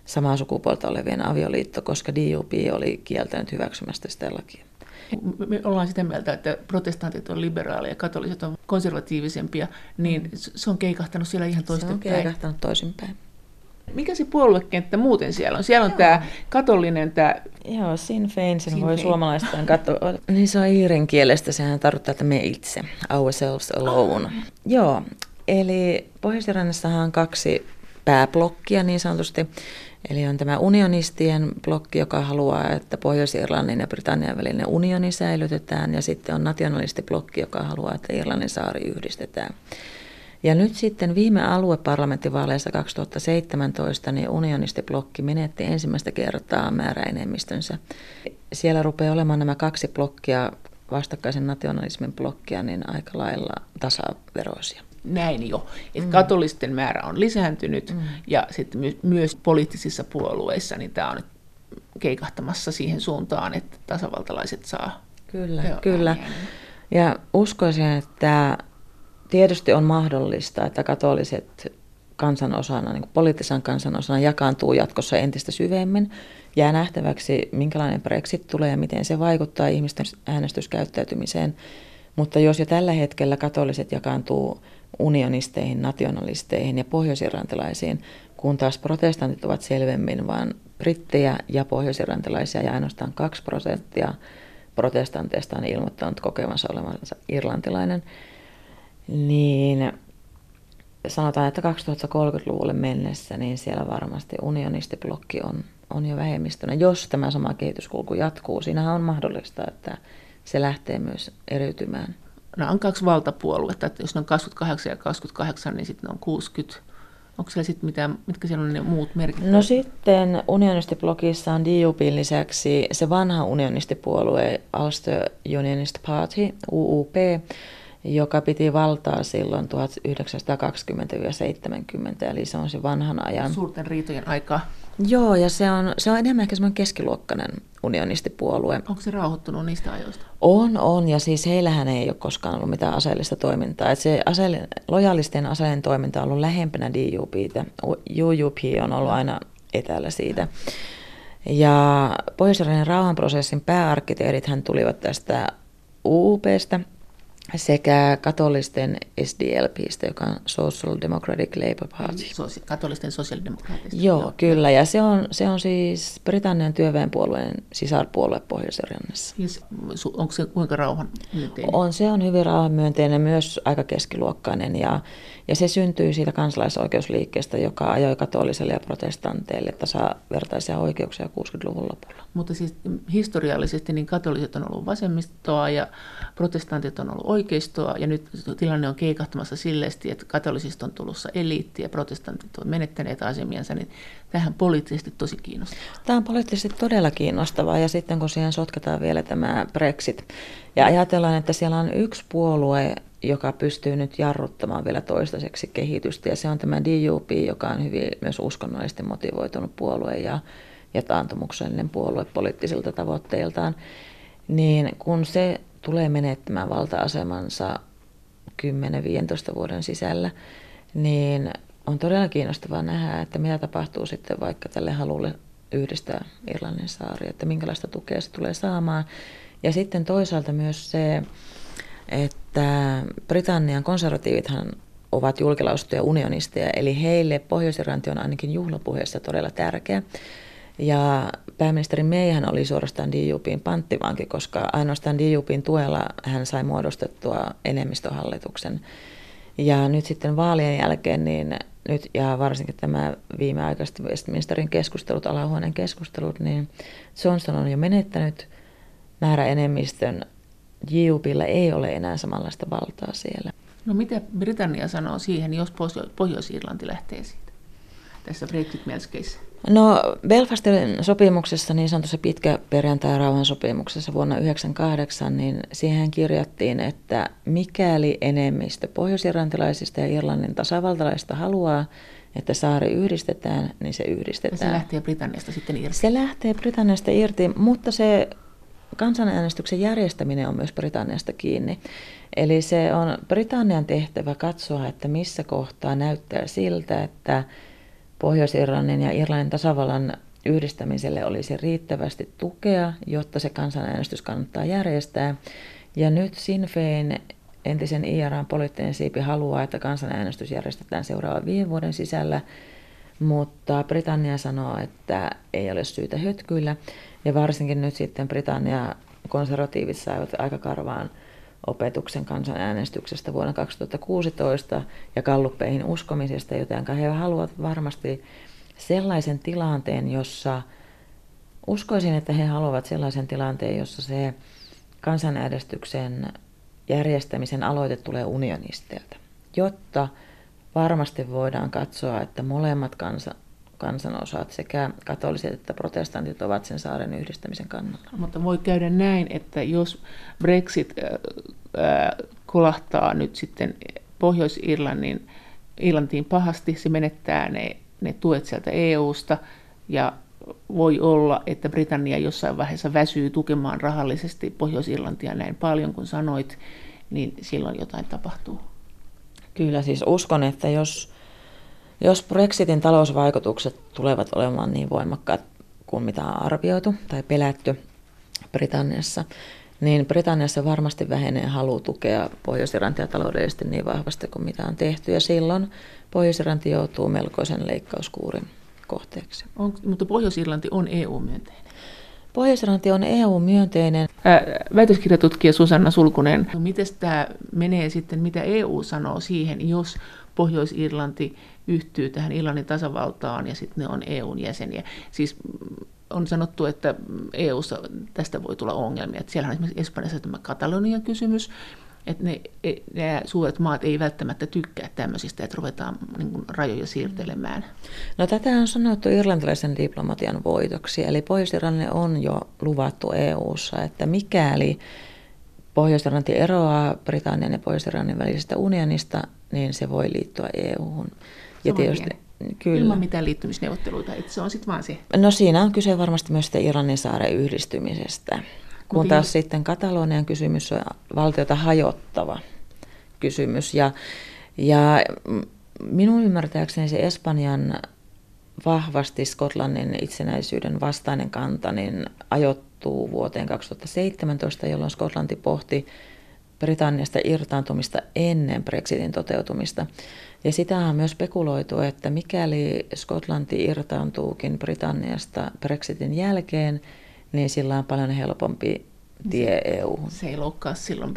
[SPEAKER 2] samaa sukupuolta olevien avioliitto, koska DUP oli kieltänyt hyväksymästä sitä lakia.
[SPEAKER 1] Me ollaan sitä mieltä, että protestantit on liberaaleja ja katoliset on konservatiivisempia, niin mm. se on keikahtanut siellä ihan toisinpäin.
[SPEAKER 2] Se on keikahtanut toisinpäin.
[SPEAKER 1] Mikä se puoluekenttä muuten siellä on? Siellä on tämä katolinen, tämä...
[SPEAKER 2] Joo, Sinn Fein, sen Sinn voi suomalaistaan *laughs* katsoa. niin se on iirin kielestä, sehän tarkoittaa, että me itse, ourselves alone. Oh. Joo, eli pohjois on kaksi pääblokkia niin sanotusti. Eli on tämä unionistien blokki, joka haluaa, että Pohjois-Irlannin ja Britannian välinen unioni säilytetään, ja sitten on nationalistiblokki, joka haluaa, että Irlannin saari yhdistetään. Ja nyt sitten viime alueparlamenttivaaleissa 2017 niin unionistiblokki menetti ensimmäistä kertaa määräenemmistönsä. Siellä rupeaa olemaan nämä kaksi blokkia, vastakkaisen nationalismin blokkia, niin aika lailla tasaveroisia
[SPEAKER 1] näin jo, että mm. katolisten määrä on lisääntynyt mm. ja sitten my- myös poliittisissa puolueissa niin tämä on nyt keikahtamassa siihen suuntaan, että tasavaltalaiset saa.
[SPEAKER 2] Kyllä, kyllä. Ja uskoisin, että tietysti on mahdollista, että katoliset kansanosana, niin poliittisen kansanosana jakaantuu jatkossa entistä syvemmin. Jää nähtäväksi, minkälainen Brexit tulee ja miten se vaikuttaa ihmisten äänestyskäyttäytymiseen. Mutta jos jo tällä hetkellä katoliset jakaantuu unionisteihin, nationalisteihin ja pohjoisirlantilaisiin, kun taas protestantit ovat selvemmin vain brittejä ja pohjoisirlantilaisia ja ainoastaan 2 prosenttia protestanteista on ilmoittanut kokevansa olevansa irlantilainen, niin sanotaan, että 2030-luvulle mennessä niin siellä varmasti unionistiblokki on, on jo vähemmistönä. Jos tämä sama kehityskulku jatkuu, siinähän on mahdollista, että se lähtee myös eriytymään
[SPEAKER 1] nämä on kaksi valtapuoluetta, että jos ne on 28 ja 28, niin sitten ne on 60. Onko siellä sitten mitään, mitkä siellä on ne muut merkit?
[SPEAKER 2] No sitten unionistiblogissa on DUPin lisäksi se vanha unionistipuolue Ulster Unionist Party, UUP, joka piti valtaa silloin 1920-70, eli se on se vanhan ajan.
[SPEAKER 1] Suurten riitojen aikaa.
[SPEAKER 2] Joo, ja se on, se on enemmän ehkä semmoinen keskiluokkainen unionistipuolue.
[SPEAKER 1] Onko se rauhoittunut niistä ajoista?
[SPEAKER 2] On, on, ja siis heillähän ei ole koskaan ollut mitään aseellista toimintaa. Et se aseellinen, lojalistien aseellinen toiminta on ollut lähempänä DUPtä. UUP on ollut aina etäällä siitä. Ja pohjois rauhanprosessin pääarkkitehdit hän tulivat tästä UUPstä, sekä katolisten SDLPistä, joka on Social Democratic Labour Party.
[SPEAKER 1] Sosi- katolisten sosiaalidemokraatista.
[SPEAKER 2] Joo, Joo, kyllä. Ja se on, se on siis Britannian työväenpuolueen sisarpuolue Pohjois-Irlannissa.
[SPEAKER 1] Yes. Onko se kuinka rauhan myönteinen?
[SPEAKER 2] On, se on hyvin rauhan myönteinen, myös aika keskiluokkainen. Ja, ja se syntyy siitä kansalaisoikeusliikkeestä, joka ajoi katoliselle ja protestanteille tasavertaisia oikeuksia 60-luvun lopulla.
[SPEAKER 1] Mutta siis historiallisesti niin katoliset on ollut vasemmistoa ja protestantit on ollut oikeistoa ja nyt tilanne on keikahtamassa silleesti, että katolisista on tulossa eliitti ja protestantit on menettäneet asemiansa, niin tähän poliittisesti tosi kiinnostavaa.
[SPEAKER 2] Tämä on poliittisesti todella kiinnostavaa ja sitten kun siihen sotketaan vielä tämä Brexit ja ajatellaan, että siellä on yksi puolue, joka pystyy nyt jarruttamaan vielä toistaiseksi kehitystä ja se on tämä DUP, joka on hyvin myös uskonnollisesti motivoitunut puolue ja, ja taantumuksellinen puolue poliittisilta tavoitteiltaan, niin kun se tulee menettämään valta-asemansa 10-15 vuoden sisällä, niin on todella kiinnostavaa nähdä, että mitä tapahtuu sitten vaikka tälle halulle yhdistää Irlannin saari, että minkälaista tukea se tulee saamaan. Ja sitten toisaalta myös se, että Britannian konservatiivithan ovat julkilaustuja unionisteja, eli heille Pohjois-Irlanti on ainakin juhlapuheessa todella tärkeä. Ja pääministeri Meihän oli suorastaan DUPin panttivanki, koska ainoastaan DUPin tuella hän sai muodostettua enemmistöhallituksen. Ja nyt sitten vaalien jälkeen, niin nyt ja varsinkin tämä viimeaikaiset Westminsterin keskustelut, alahuoneen keskustelut, niin Johnson on jo menettänyt määräenemmistön. DUPilla ei ole enää samanlaista valtaa siellä.
[SPEAKER 1] No mitä Britannia sanoo siihen, jos Pohjois-Irlanti lähtee siitä tässä Brexit-melskeissä?
[SPEAKER 2] No Belfastin sopimuksessa, niin sanotussa pitkä perjantai rauhan sopimuksessa vuonna 1998, niin siihen kirjattiin, että mikäli enemmistö pohjoisirantilaisista ja Irlannin tasavaltalaisista haluaa, että saari yhdistetään, niin se yhdistetään. Ja
[SPEAKER 1] se lähtee Britanniasta sitten irti.
[SPEAKER 2] Se lähtee Britanniasta irti, mutta se kansanäänestyksen järjestäminen on myös Britanniasta kiinni. Eli se on Britannian tehtävä katsoa, että missä kohtaa näyttää siltä, että Pohjois-Irlannin ja Irlannin tasavallan yhdistämiselle olisi riittävästi tukea, jotta se kansanäänestys kannattaa järjestää. Ja nyt Sinn Fein, entisen IRAn poliittinen siipi, haluaa, että kansanäänestys järjestetään seuraavan viiden vuoden sisällä, mutta Britannia sanoo, että ei ole syytä hötkyillä. Ja varsinkin nyt sitten Britannia konservatiivit saivat aika karvaan opetuksen kansanäänestyksestä vuonna 2016 ja kalluppeihin uskomisesta, joten he haluavat varmasti sellaisen tilanteen, jossa uskoisin, että he haluavat sellaisen tilanteen, jossa se kansanäänestyksen järjestämisen aloite tulee unionisteilta, jotta varmasti voidaan katsoa, että molemmat kansa, kansanosat, sekä katoliset että protestantit, ovat sen saaren yhdistämisen kannalla.
[SPEAKER 1] Mutta voi käydä näin, että jos Brexit äh, äh, kolahtaa nyt sitten Pohjois-Irlannin Irlantiin pahasti, se menettää ne, ne tuet sieltä EU-sta ja voi olla, että Britannia jossain vaiheessa väsyy tukemaan rahallisesti Pohjois-Irlantia näin paljon kuin sanoit, niin silloin jotain tapahtuu.
[SPEAKER 2] Kyllä, siis uskon, että jos jos Brexitin talousvaikutukset tulevat olemaan niin voimakkaat kuin mitä on arvioitu tai pelätty Britanniassa, niin Britanniassa varmasti vähenee halu tukea Pohjois-Irlantia taloudellisesti niin vahvasti kuin mitä on tehty, ja silloin Pohjois-Irlanti joutuu melkoisen leikkauskuurin kohteeksi.
[SPEAKER 1] On, mutta Pohjois-Irlanti on EU-myönteinen.
[SPEAKER 2] Pohjois-Irlanti on EU-myönteinen.
[SPEAKER 1] Väitöskirjatutkija Susanna Sulkunen, no miten tämä menee sitten, mitä EU sanoo siihen, jos Pohjois-Irlanti yhtyy tähän Irlannin tasavaltaan ja sitten ne on EUn jäseniä. Siis mm, on sanottu, että EUssa tästä voi tulla ongelmia. Että siellähän on esimerkiksi Espanjassa tämä Katalonian kysymys, että ne, e, ne suuret maat ei välttämättä tykkää tämmöisistä, että ruvetaan niin kuin, rajoja siirtelemään.
[SPEAKER 2] No tätä on sanottu irlantilaisen diplomatian voitoksi, eli pohjois on jo luvattu EU:ssa, että mikäli pohjois eroaa Britannian ja pohjois välisestä unionista, niin se voi liittyä EU:hun.
[SPEAKER 1] Ja tietysti, Kyllä. Ilman mitään liittymisneuvotteluita, että se on sitten vaan se.
[SPEAKER 2] No siinä on kyse varmasti myös Iranin saaren yhdistymisestä. Kun taas sitten Katalonian kysymys on valtiota hajottava kysymys. Ja, ja minun ymmärtääkseni se Espanjan vahvasti Skotlannin itsenäisyyden vastainen kanta niin ajoittuu vuoteen 2017, jolloin Skotlanti pohti Britanniasta irtaantumista ennen Brexitin toteutumista. Ja sitä on myös spekuloitu, että mikäli Skotlanti irtaantuukin Britanniasta Brexitin jälkeen, niin sillä on paljon helpompi tie EU.
[SPEAKER 1] Se ei loukkaa silloin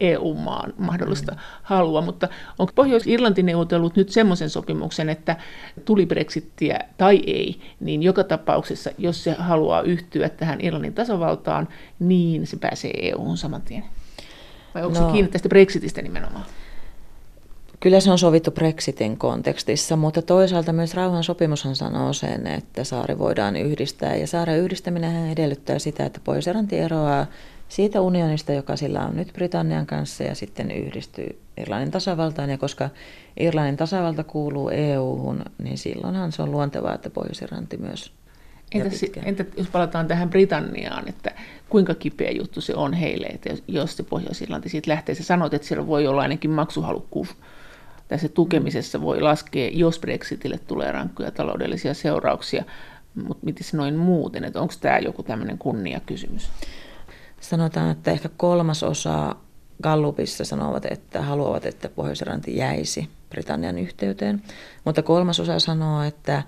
[SPEAKER 1] EU-maan e mahdollista mm. halua, mutta onko Pohjois-Irlanti neuvotellut nyt semmoisen sopimuksen, että tuli Brexittiä tai ei, niin joka tapauksessa, jos se haluaa yhtyä tähän Irlannin tasavaltaan, niin se pääsee EU-hun saman tien? Vai onko no, se kiinni tästä Brexitistä nimenomaan?
[SPEAKER 2] Kyllä se on sovittu Brexitin kontekstissa, mutta toisaalta myös rauhan sopimushan sanoo sen, että saari voidaan yhdistää. Ja saaren yhdistäminen edellyttää sitä, että pohjois eroaa siitä unionista, joka sillä on nyt Britannian kanssa ja sitten yhdistyy Irlannin tasavaltaan. Ja koska Irlannin tasavalta kuuluu EU-hun, niin silloinhan se on luontevaa, että Pohjois-Irlanti myös
[SPEAKER 1] Entä, entä jos palataan tähän Britanniaan, että kuinka kipeä juttu se on heille, että jos se Pohjois-Irlanti siitä lähtee, sä sanoit, että siellä voi olla ainakin maksuhalukkuus tässä tukemisessa voi laskea, jos Brexitille tulee rankkoja taloudellisia seurauksia, mutta miten se noin muuten, että onko tämä joku tämmöinen kunniakysymys?
[SPEAKER 2] Sanotaan, että ehkä kolmas osa Gallupissa sanovat, että haluavat, että pohjois jäisi Britannian yhteyteen, mutta kolmas osa sanoo, että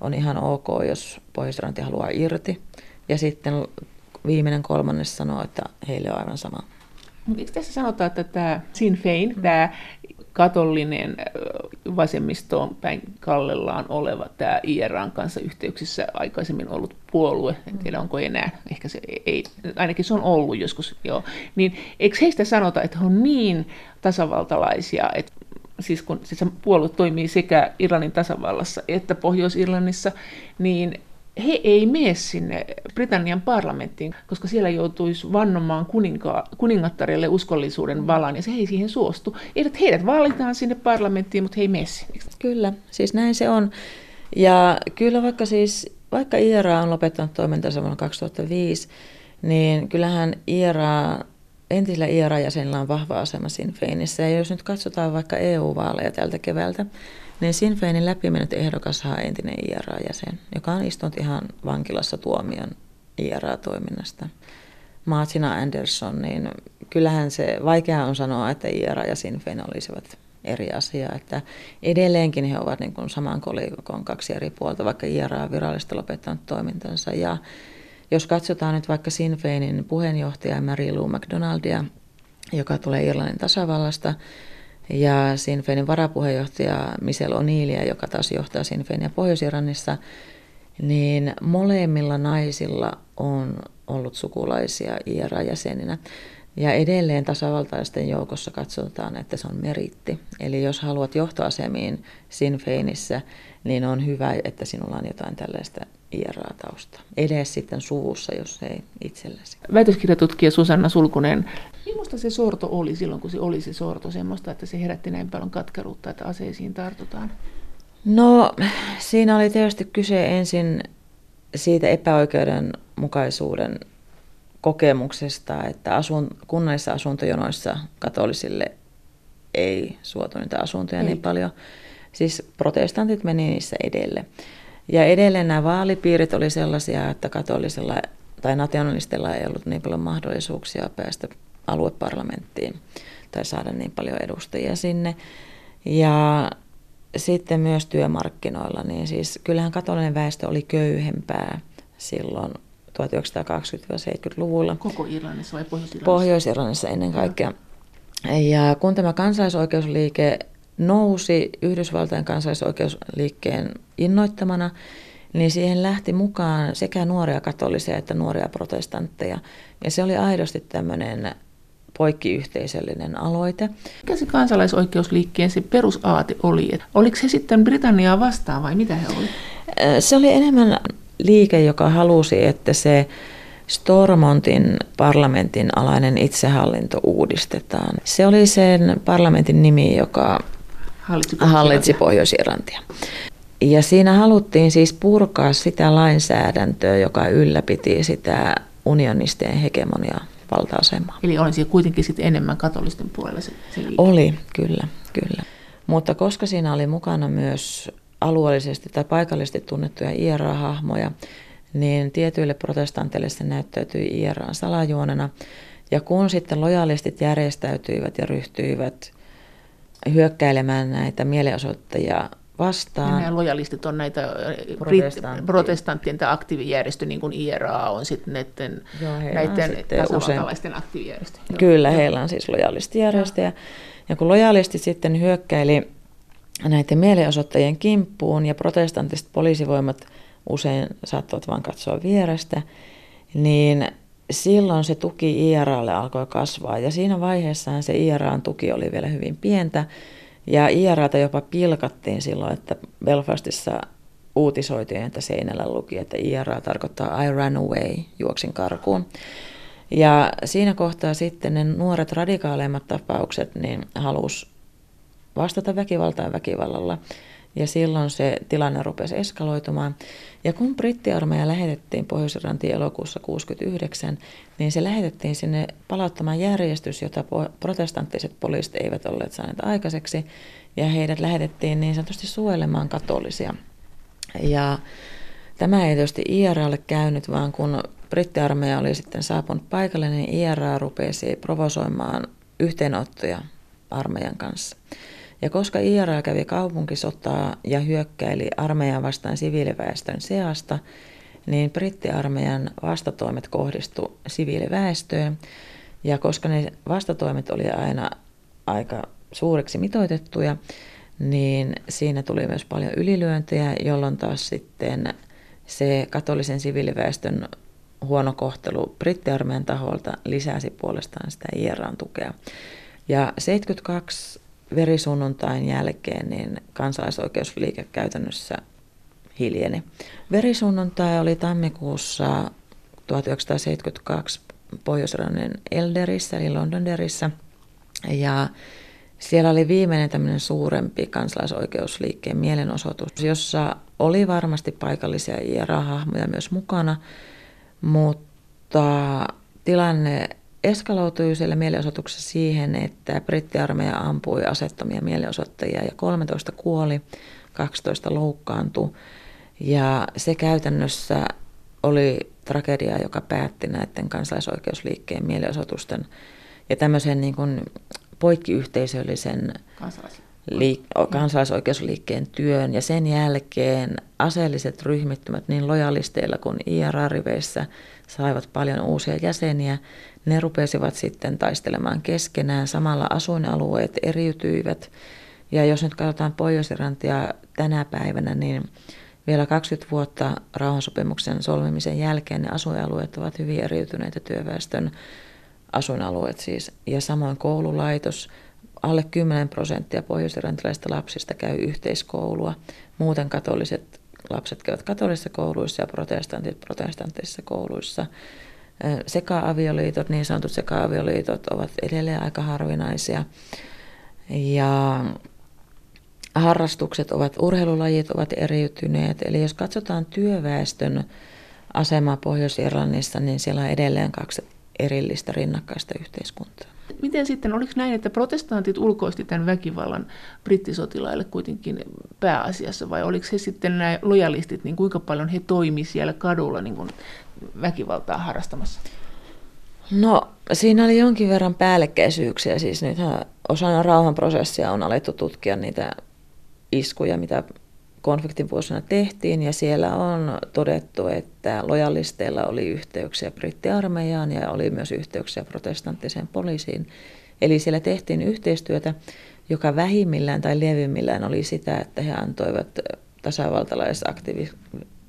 [SPEAKER 2] on ihan ok, jos pohjois haluaa irti. Ja sitten viimeinen kolmannes sanoo, että heille on aivan sama.
[SPEAKER 1] Mutta tässä sanotaan, että tämä Sinn Fein, mm. tämä katollinen vasemmistoon päin kallellaan oleva tämä IRAn kanssa yhteyksissä aikaisemmin ollut puolue, en tiedä onko enää, ehkä se ei, ainakin se on ollut joskus, joo, niin eikö heistä sanota, että he on niin tasavaltalaisia, että siis kun siis puolue toimii sekä Irlannin tasavallassa että Pohjois-Irlannissa, niin he ei mene sinne Britannian parlamenttiin, koska siellä joutuisi vannomaan kuninka- kuningattarille uskollisuuden valan, ja se ei siihen suostu. Eivät heidät valitaan sinne parlamenttiin, mutta he ei mene sinne.
[SPEAKER 2] Kyllä, siis näin se on. Ja kyllä vaikka siis, vaikka IRA on lopettanut toimintansa vuonna 2005, niin kyllähän IRA, entisillä IRA-jäsenillä on vahva asema Sinn Feinissä. Ja jos nyt katsotaan vaikka EU-vaaleja tältä keväältä, niin Sinn Feinin läpimennyt ehdokas on entinen IRA-jäsen, joka on istunut ihan vankilassa tuomion IRA-toiminnasta. Martina Anderson, niin kyllähän se vaikea on sanoa, että IRA ja Sinn Fein olisivat eri asia. Että edelleenkin he ovat niin kuin saman kolikon kaksi eri puolta, vaikka IRA on virallisesti lopettanut toimintansa. Ja jos katsotaan nyt vaikka Sinn Feinin puheenjohtaja Mary Lou McDonaldia, joka tulee Irlannin tasavallasta, ja Sinn Feinin varapuheenjohtaja Michelle O'Neillia, joka taas johtaa Sinn Feinia Pohjois-Iranissa, niin molemmilla naisilla on ollut sukulaisia IRA-jäseninä. Ja edelleen tasavaltaisten joukossa katsotaan, että se on meritti. Eli jos haluat johtoasemiin Sinn Feinissä, niin on hyvä, että sinulla on jotain tällaista IRA-tausta. Edes sitten suvussa, jos ei itsellesi.
[SPEAKER 1] Väitöskirjatutkija Susanna Sulkunen, millaista se sorto oli silloin, kun se oli se sorto? Semmoista, että se herätti näin paljon katkeruutta, että aseisiin tartutaan?
[SPEAKER 2] No, siinä oli tietysti kyse ensin siitä epäoikeudenmukaisuuden kokemuksesta, että asun, kunnallisissa asuntojonoissa katolisille ei suotu niitä asuntoja ei. niin paljon. Siis protestantit meni niissä edelle. Ja edelleen nämä vaalipiirit oli sellaisia, että katolisella tai nationalistilla ei ollut niin paljon mahdollisuuksia päästä alueparlamenttiin tai saada niin paljon edustajia sinne. Ja sitten myös työmarkkinoilla, niin siis kyllähän katolinen väestö oli köyhempää silloin 1920-70-luvulla.
[SPEAKER 1] Koko Irlannissa vai Pohjois-Irlannissa?
[SPEAKER 2] Pohjois-Irlannissa ennen kaikkea. Ja kun tämä kansalaisoikeusliike nousi Yhdysvaltain kansalaisoikeusliikkeen innoittamana, niin siihen lähti mukaan sekä nuoria katolisia että nuoria protestantteja. Ja se oli aidosti tämmöinen poikkiyhteisöllinen aloite.
[SPEAKER 1] Mikä se kansalaisoikeusliikkeen se perusaate oli? Oliko se sitten Britanniaa vastaan vai mitä he oli?
[SPEAKER 2] Se oli enemmän liike, joka halusi, että se Stormontin parlamentin alainen itsehallinto uudistetaan. Se oli sen parlamentin nimi, joka hallitsi, hallitsi Pohjois-Irlantia. Ja siinä haluttiin siis purkaa sitä lainsäädäntöä, joka ylläpiti sitä unionistien hegemoniaa valta-asemaa.
[SPEAKER 1] Eli oli siellä kuitenkin sitten enemmän katolisten puolella se, se
[SPEAKER 2] Oli, kyllä, kyllä. Mutta koska siinä oli mukana myös alueellisesti tai paikallisesti tunnettuja IRA-hahmoja, niin tietyille protestanteille se näyttäytyi IRAn salajuonena. Ja kun sitten lojalistit järjestäytyivät ja ryhtyivät hyökkäilemään näitä mielenosoittajia vastaan. Ja
[SPEAKER 1] nämä lojalistit on näitä Protestantti. protestanttien tai aktiivijärjestö, niin kuin IRA on sitten näiden, Joo, näiden tasavaltalaisten aktiivijärjestö.
[SPEAKER 2] Kyllä, Joo. heillä on siis lojalistijärjestöjä. Ja kun lojalistit sitten hyökkäili näiden mielenosoittajien kimppuun ja protestantiset poliisivoimat usein saattavat vain katsoa vierestä, niin silloin se tuki IRAlle alkoi kasvaa ja siinä vaiheessa se IRAn tuki oli vielä hyvin pientä ja IRAta jopa pilkattiin silloin, että Belfastissa uutisoitiin, että seinällä luki, että IRA tarkoittaa I ran away, juoksin karkuun. Ja siinä kohtaa sitten ne nuoret radikaaleimmat tapaukset niin halus vastata väkivaltaan väkivallalla. Ja silloin se tilanne rupesi eskaloitumaan. Ja kun brittiarmeija lähetettiin pohjois elokuussa 69, niin se lähetettiin sinne palauttamaan järjestys, jota protestanttiset poliisit eivät olleet saaneet aikaiseksi. Ja heidät lähetettiin niin sanotusti suojelemaan katolisia. Ja tämä ei tietysti IRAlle käynyt, vaan kun brittiarmeija oli sitten saapunut paikalle, niin IRA rupesi provosoimaan yhteenottoja armeijan kanssa. Ja koska IRA kävi kaupunkisotaa ja hyökkäili armeijan vastaan siviiliväestön seasta, niin brittiarmeijan vastatoimet kohdistu siviiliväestöön. Ja koska ne vastatoimet oli aina aika suureksi mitoitettuja, niin siinä tuli myös paljon ylilyöntejä, jolloin taas sitten se katolisen siviiliväestön huono kohtelu brittiarmeijan taholta lisäsi puolestaan sitä IRAn tukea. Ja 72 verisunnuntain jälkeen niin kansalaisoikeusliike käytännössä hiljeni. Verisunnuntai oli tammikuussa 1972 pohjois Elderissä eli Londonderissa ja siellä oli viimeinen tämmöinen suurempi kansalaisoikeusliikkeen mielenosoitus, jossa oli varmasti paikallisia IRA-hahmoja myös mukana, mutta tilanne eskaloitui siellä mielenosoituksessa siihen, että brittiarmeija ampui asettomia mielenosoittajia ja 13 kuoli, 12 loukkaantui. Ja se käytännössä oli tragedia, joka päätti näiden kansalaisoikeusliikkeen mielenosoitusten ja tämmöisen niin kuin poikkiyhteisöllisen liik- kansalaisoikeusliikkeen työn ja sen jälkeen aseelliset ryhmittymät niin lojalisteilla kuin IRA-riveissä saivat paljon uusia jäseniä. Ne rupesivat sitten taistelemaan keskenään, samalla asuinalueet eriytyivät. Ja jos nyt katsotaan pohjois tänä päivänä, niin vielä 20 vuotta rauhansopimuksen solmimisen jälkeen ne asuinalueet ovat hyvin eriytyneitä työväestön asuinalueet siis. Ja samoin koululaitos, alle 10 prosenttia pohjois lapsista käy yhteiskoulua. Muuten katoliset lapset käyvät katolisissa kouluissa ja protestantit protestanttisissa kouluissa. Seka-avioliitot, niin sanotut seka-avioliitot ovat edelleen aika harvinaisia. Ja harrastukset ovat, urheilulajit ovat eriytyneet. Eli jos katsotaan työväestön asemaa Pohjois-Irlannissa, niin siellä on edelleen kaksi erillistä rinnakkaista yhteiskuntaa.
[SPEAKER 1] Miten sitten, oliko näin, että protestantit ulkoisti tämän väkivallan brittisotilaille kuitenkin pääasiassa, vai oliko he sitten nämä lojalistit, niin kuinka paljon he toimisivat siellä kadulla niin kuin väkivaltaa harrastamassa?
[SPEAKER 2] No siinä oli jonkin verran päällekkäisyyksiä, siis nythän osana rauhanprosessia on alettu tutkia niitä iskuja, mitä konfliktin vuosina tehtiin ja siellä on todettu, että lojalisteilla oli yhteyksiä brittiarmeijaan ja oli myös yhteyksiä protestanttiseen poliisiin. Eli siellä tehtiin yhteistyötä, joka vähimmillään tai lievimmillään oli sitä, että he antoivat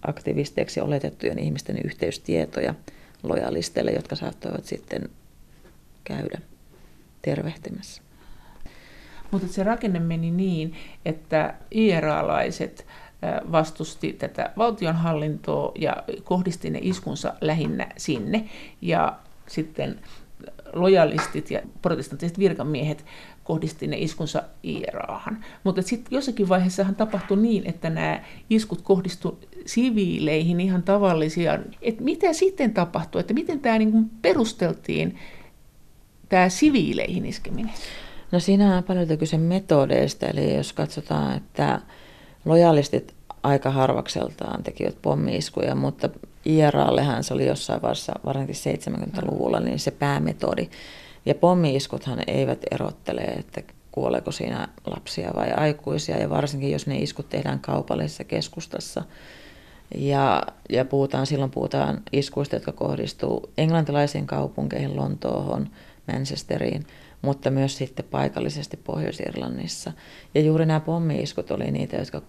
[SPEAKER 2] tasavaltalaisaktivisteiksi oletettujen ihmisten yhteystietoja lojalisteille, jotka saattoivat sitten käydä tervehtimässä.
[SPEAKER 1] Mutta se rakenne meni niin, että IRA-laiset vastusti tätä valtionhallintoa ja kohdisti ne iskunsa lähinnä sinne. Ja sitten lojalistit ja protestanttiset virkamiehet kohdisti ne iskunsa IRAhan. Mutta sitten jossakin vaiheessahan tapahtui niin, että nämä iskut kohdistu siviileihin ihan tavallisia. Et mitä sitten tapahtui, että miten tämä niinku perusteltiin, tämä siviileihin iskeminen?
[SPEAKER 2] No siinä on paljon kyse metodeista, eli jos katsotaan, että lojalistit aika harvakseltaan tekivät pommiiskuja, mutta IRAllehan se oli jossain vaiheessa, varsinkin 70-luvulla, niin se päämetodi. Ja pommiiskuthan eivät erottele, että kuoleeko siinä lapsia vai aikuisia, ja varsinkin jos ne iskut tehdään kaupallisessa keskustassa. Ja, ja puhutaan, silloin puhutaan iskuista, jotka kohdistuu englantilaisiin kaupunkeihin, Lontoohon, Manchesteriin – mutta myös sitten paikallisesti Pohjois-Irlannissa. Ja juuri nämä pommiiskut oli niitä, jotka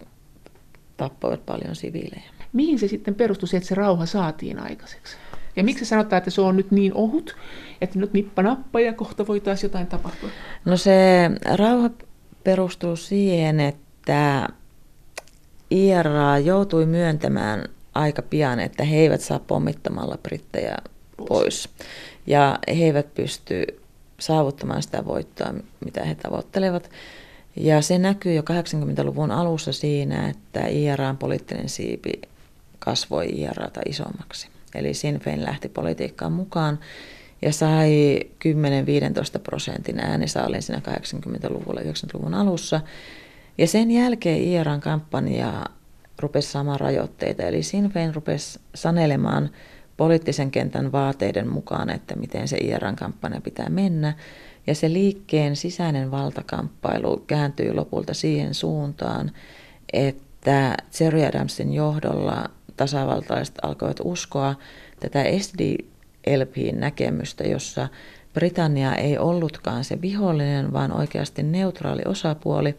[SPEAKER 2] tappoivat paljon siviilejä.
[SPEAKER 1] Mihin se sitten perustui, että se rauha saatiin aikaiseksi? Ja miksi sanotaan, että se on nyt niin ohut, että nyt nippa nappa ja kohta voi taas jotain tapahtua?
[SPEAKER 2] No se rauha perustuu siihen, että IRA joutui myöntämään aika pian, että he eivät saa pommittamalla brittejä pois. pois. Ja he eivät pysty saavuttamaan sitä voittoa, mitä he tavoittelevat. Ja se näkyy jo 80-luvun alussa siinä, että IRAn poliittinen siipi kasvoi IRAta isommaksi. Eli Sinn Fein lähti politiikkaan mukaan ja sai 10-15 prosentin äänisaalin siinä 80-luvulla 90-luvun alussa. Ja sen jälkeen IRAn kampanja rupesi saamaan rajoitteita, eli Sinn Fein rupesi sanelemaan poliittisen kentän vaateiden mukaan, että miten se IRAn kampanja pitää mennä. Ja se liikkeen sisäinen valtakamppailu kääntyi lopulta siihen suuntaan, että Jerry Adamsin johdolla tasavaltaiset alkoivat uskoa tätä SDLPin näkemystä, jossa Britannia ei ollutkaan se vihollinen, vaan oikeasti neutraali osapuoli,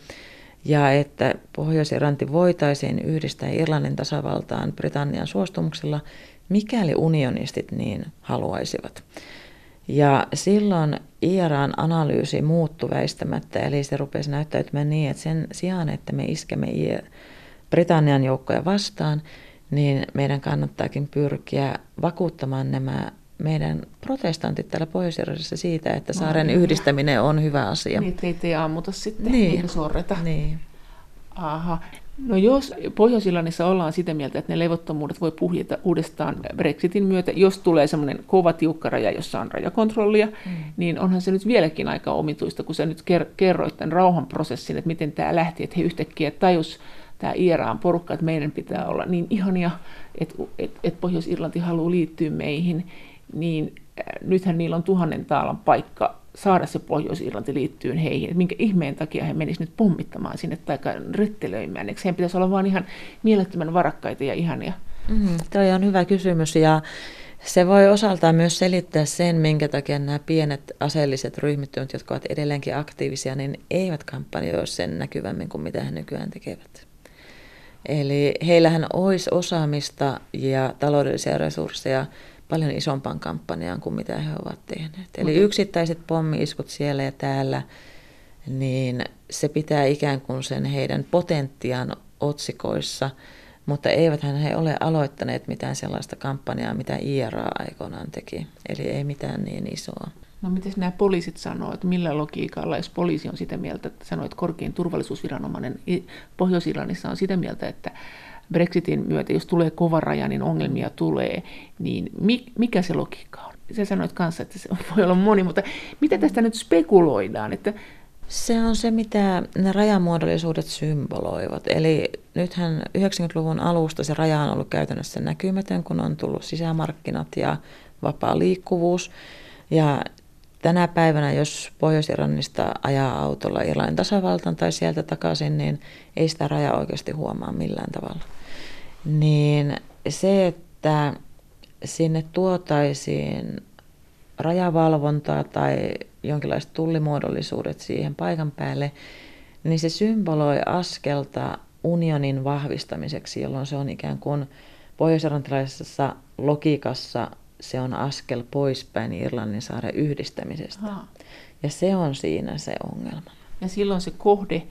[SPEAKER 2] ja että Pohjois-Irlanti voitaisiin yhdistää Irlannin tasavaltaan Britannian suostumuksella, mikäli unionistit niin haluaisivat. Ja silloin IRAn analyysi muuttui väistämättä, eli se rupesi näyttäytymään niin, että sen sijaan, että me iskemme Britannian joukkoja vastaan, niin meidän kannattaakin pyrkiä vakuuttamaan nämä meidän protestantit täällä pohjois siitä, että saaren no, yhdistäminen on hyvä asia.
[SPEAKER 1] Niin, teitä ei ammuta sitten, niin. eikä sorreta. Niin. Aha. No jos pohjois ollaan sitä mieltä, että ne levottomuudet voi puhjeta uudestaan Brexitin myötä, jos tulee semmoinen kova tiukka raja, jossa on rajakontrollia, mm. niin onhan se nyt vieläkin aika omituista, kun sä nyt kerroit tämän rauhanprosessin, että miten tämä lähti, että he yhtäkkiä tajus tämä IRAn porukka, että meidän pitää olla niin ihania, että, että, että Pohjois-Irlanti haluaa liittyä meihin, niin äh, nythän niillä on tuhannen taalan paikka saada se Pohjois-Irlanti liittyyn heihin. Minkä ihmeen takia he menisivät nyt pommittamaan sinne tai rettelöimään. Eikö heidän pitäisi olla vaan ihan mielettömän varakkaita ja ihania?
[SPEAKER 2] Mm, Tuo on hyvä kysymys ja se voi osaltaan myös selittää sen, minkä takia nämä pienet aseelliset ryhmittymät, jotka ovat edelleenkin aktiivisia, niin eivät kampanjoi sen näkyvämmin kuin mitä he nykyään tekevät. Eli heillähän olisi osaamista ja taloudellisia resursseja paljon isompaan kampanjaan kuin mitä he ovat tehneet. Eli okay. yksittäiset pommi-iskut siellä ja täällä, niin se pitää ikään kuin sen heidän potentiaan otsikoissa, mutta eiväthän he ole aloittaneet mitään sellaista kampanjaa, mitä IRA aikoinaan teki. Eli ei mitään niin isoa.
[SPEAKER 1] No miten nämä poliisit sanoo, että millä logiikalla, jos poliisi on sitä mieltä, että sanoo, että korkein turvallisuusviranomainen Pohjois-Irlannissa on sitä mieltä, että Brexitin myötä, jos tulee kova raja, niin ongelmia tulee, niin mikä se logiikka on? Sä sanoit kanssa, että se voi olla moni, mutta mitä tästä nyt spekuloidaan? Että
[SPEAKER 2] se on se, mitä ne rajamuodollisuudet symboloivat. Eli nythän 90-luvun alusta se raja on ollut käytännössä näkymätön, kun on tullut sisämarkkinat ja vapaa liikkuvuus. Ja tänä päivänä, jos Pohjois-Irlannista ajaa autolla Irlannin tasavaltaan tai sieltä takaisin, niin ei sitä raja oikeasti huomaa millään tavalla. Niin se, että sinne tuotaisiin rajavalvontaa tai jonkinlaiset tullimuodollisuudet siihen paikan päälle, niin se symboloi askelta unionin vahvistamiseksi, jolloin se on ikään kuin pohjois logiikassa se on askel poispäin Irlannin saaren yhdistämisestä. Aha. Ja se on siinä se ongelma.
[SPEAKER 1] Ja silloin se kohde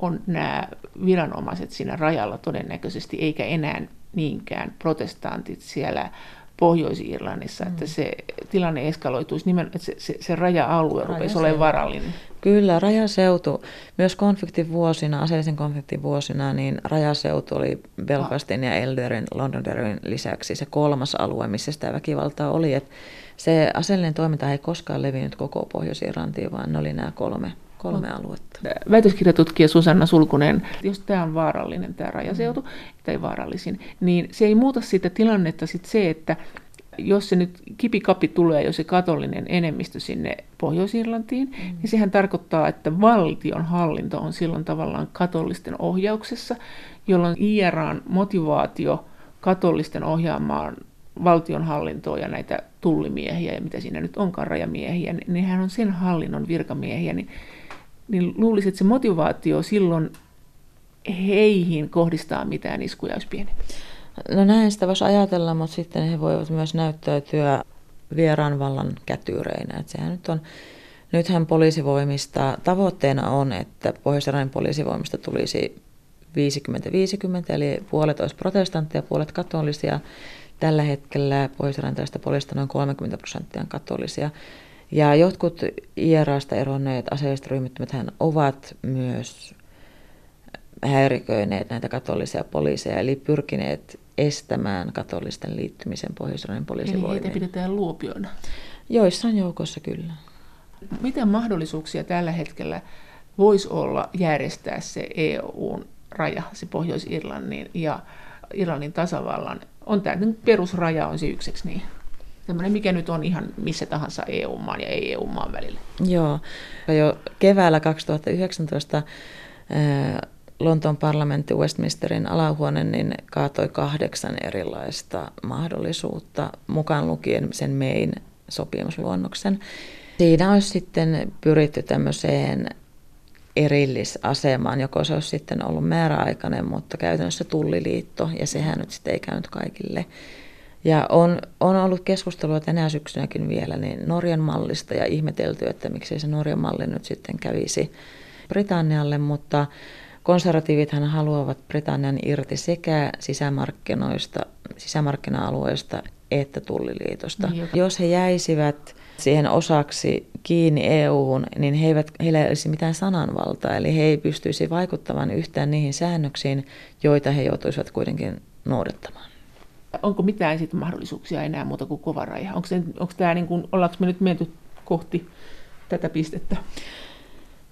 [SPEAKER 1] on nämä viranomaiset siinä rajalla todennäköisesti, eikä enää niinkään protestantit siellä Pohjois-Irlannissa, mm. että se tilanne eskaloituisi nimen, että se, se, se raja-alue rupesi olemaan varallinen.
[SPEAKER 2] Kyllä, rajaseutu, myös konfliktin vuosina, aseellisen konfliktin vuosina, niin rajaseutu oli Belfastin ja Elderin, Londonderin lisäksi se kolmas alue, missä sitä väkivaltaa oli. Että se aseellinen toiminta ei koskaan levinnyt koko Pohjois-Irlantiin, vaan ne oli nämä kolme kolme no. aluetta.
[SPEAKER 1] Väitöskirjatutkija Susanna Sulkunen, jos tämä on vaarallinen tämä rajaseutu, mm. tai vaarallisin, niin se ei muuta sitä tilannetta sit se, että jos se nyt kipikapi tulee, jos se katollinen enemmistö sinne Pohjois-Irlantiin, mm. niin sehän tarkoittaa, että valtion hallinto on silloin tavallaan katollisten ohjauksessa, jolloin IRAn motivaatio katollisten ohjaamaan valtionhallintoa ja näitä tullimiehiä ja mitä siinä nyt onkaan rajamiehiä, niin nehän on sen hallinnon virkamiehiä, niin niin luulisin, että se motivaatio silloin heihin kohdistaa mitään iskuja olisi pieni.
[SPEAKER 2] No näin sitä voisi ajatella, mutta sitten he voivat myös näyttäytyä vieraan vallan kätyreinä. Että sehän nyt on, nythän poliisivoimista, tavoitteena on, että pohjois poliisivoimista tulisi 50-50, eli puolet olisi protestantteja, puolet katolisia. Tällä hetkellä pohjois poliisista noin 30 prosenttia on katolisia. Ja jotkut IRAsta eronneet aseelliset ovat myös häiriköineet näitä katolisia poliiseja, eli pyrkineet estämään katolisten liittymisen pohjois poliisivoimiin.
[SPEAKER 1] Eli heitä pidetään luopioina?
[SPEAKER 2] Joissain joukossa kyllä.
[SPEAKER 1] Mitä mahdollisuuksia tällä hetkellä voisi olla järjestää se EUn raja, se Pohjois-Irlannin ja Irlannin tasavallan? On tämä perusraja on se ykseksi niin? Tämmöinen, mikä nyt on ihan missä tahansa EU-maan ja ei-EU-maan välillä.
[SPEAKER 2] Joo, jo keväällä 2019 Lontoon parlamentti Westminsterin alahuone niin kaatoi kahdeksan erilaista mahdollisuutta, mukaan lukien sen main sopimusluonnoksen. Siinä olisi sitten pyritty tämmöiseen erillisasemaan, joko se olisi sitten ollut määräaikainen, mutta käytännössä tulliliitto, ja sehän nyt sitten ei käynyt kaikille. Ja on, on ollut keskustelua tänä syksynäkin vielä niin Norjan mallista ja ihmetelty, että miksei se Norjan malli nyt sitten kävisi Britannialle, mutta Konservatiivithan haluavat Britannian irti sekä sisämarkkinoista, sisämarkkina-alueesta että tulliliitosta. Niin, Jos he jäisivät siihen osaksi kiinni EU-hun, niin he eivät, heillä ei olisi mitään sananvaltaa, eli he ei pystyisi vaikuttamaan yhtään niihin säännöksiin, joita he joutuisivat kuitenkin noudattamaan.
[SPEAKER 1] Onko mitään sit mahdollisuuksia enää muuta kuin kova raja? Onko, se, onko tämä niin kuin, ollaanko me nyt menty kohti tätä pistettä?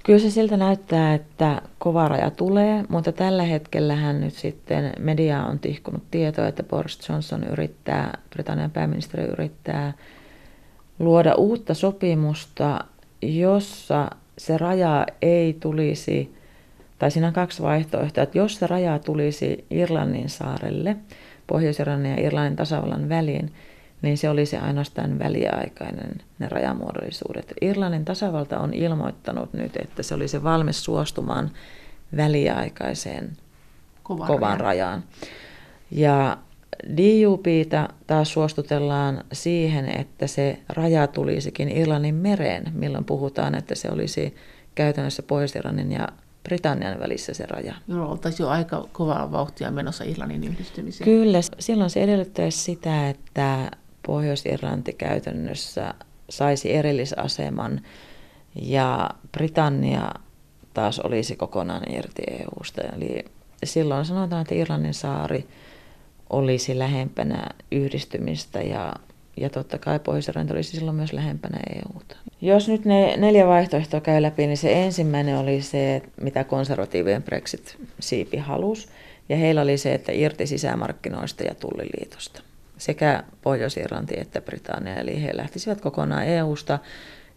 [SPEAKER 2] Kyllä se siltä näyttää, että kova raja tulee, mutta tällä hetkellä hän nyt sitten media on tihkunut tietoa, että Boris Johnson yrittää, Britannian pääministeri yrittää luoda uutta sopimusta, jossa se raja ei tulisi, tai siinä on kaksi vaihtoehtoa, että jos se raja tulisi Irlannin saarelle, Pohjois-Irlannin ja Irlannin tasavallan väliin, niin se olisi ainoastaan väliaikainen ne rajamuodollisuudet. Irlannin tasavalta on ilmoittanut nyt, että se olisi valmis suostumaan väliaikaiseen kovan, kovan rajaan. Ja DUPtä taas suostutellaan siihen, että se raja tulisikin Irlannin mereen, milloin puhutaan, että se olisi käytännössä Pohjois-Irlannin ja Britannian välissä se raja.
[SPEAKER 1] Joo, oltaisiin jo aika kovaa vauhtia menossa Irlannin yhdistymiseen.
[SPEAKER 2] Kyllä, silloin se edellyttäisi sitä, että Pohjois-Irlanti käytännössä saisi erillisaseman ja Britannia taas olisi kokonaan irti EUsta. Eli silloin sanotaan, että Irlannin saari olisi lähempänä yhdistymistä ja, ja totta kai pohjois olisi silloin myös lähempänä EUta. Jos nyt ne neljä vaihtoehtoa käy läpi, niin se ensimmäinen oli se, mitä konservatiivien Brexit-siipi halusi. Ja heillä oli se, että irti sisämarkkinoista ja tulliliitosta sekä Pohjois-Irlanti että Britannia. Eli he lähtisivät kokonaan EUsta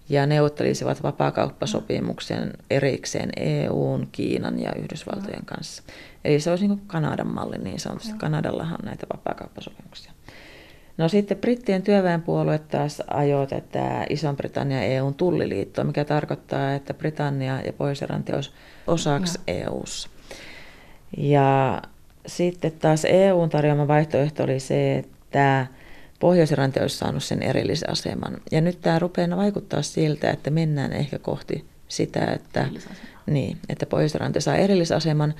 [SPEAKER 2] ja neuvottelisivat vapaakauppasopimuksen erikseen EUn, Kiinan ja Yhdysvaltojen kanssa. Eli se olisi niin kuin Kanadan malli niin sanotusti. Kanadallahan on näitä vapaakauppasopimuksia. No sitten brittien työväenpuolue taas ajoi tätä Ison-Britannian EUn tulliliittoa, mikä tarkoittaa, että Britannia ja Pohjois-Irlanti olisi osaksi ja. EUssa. Ja sitten taas EUn tarjoama vaihtoehto oli se, että tämä pohjois olisi saanut sen erillisaseman. Ja nyt tämä rupeaa vaikuttaa siltä, että mennään ehkä kohti sitä, että, niin, että pohjois saa erillisaseman,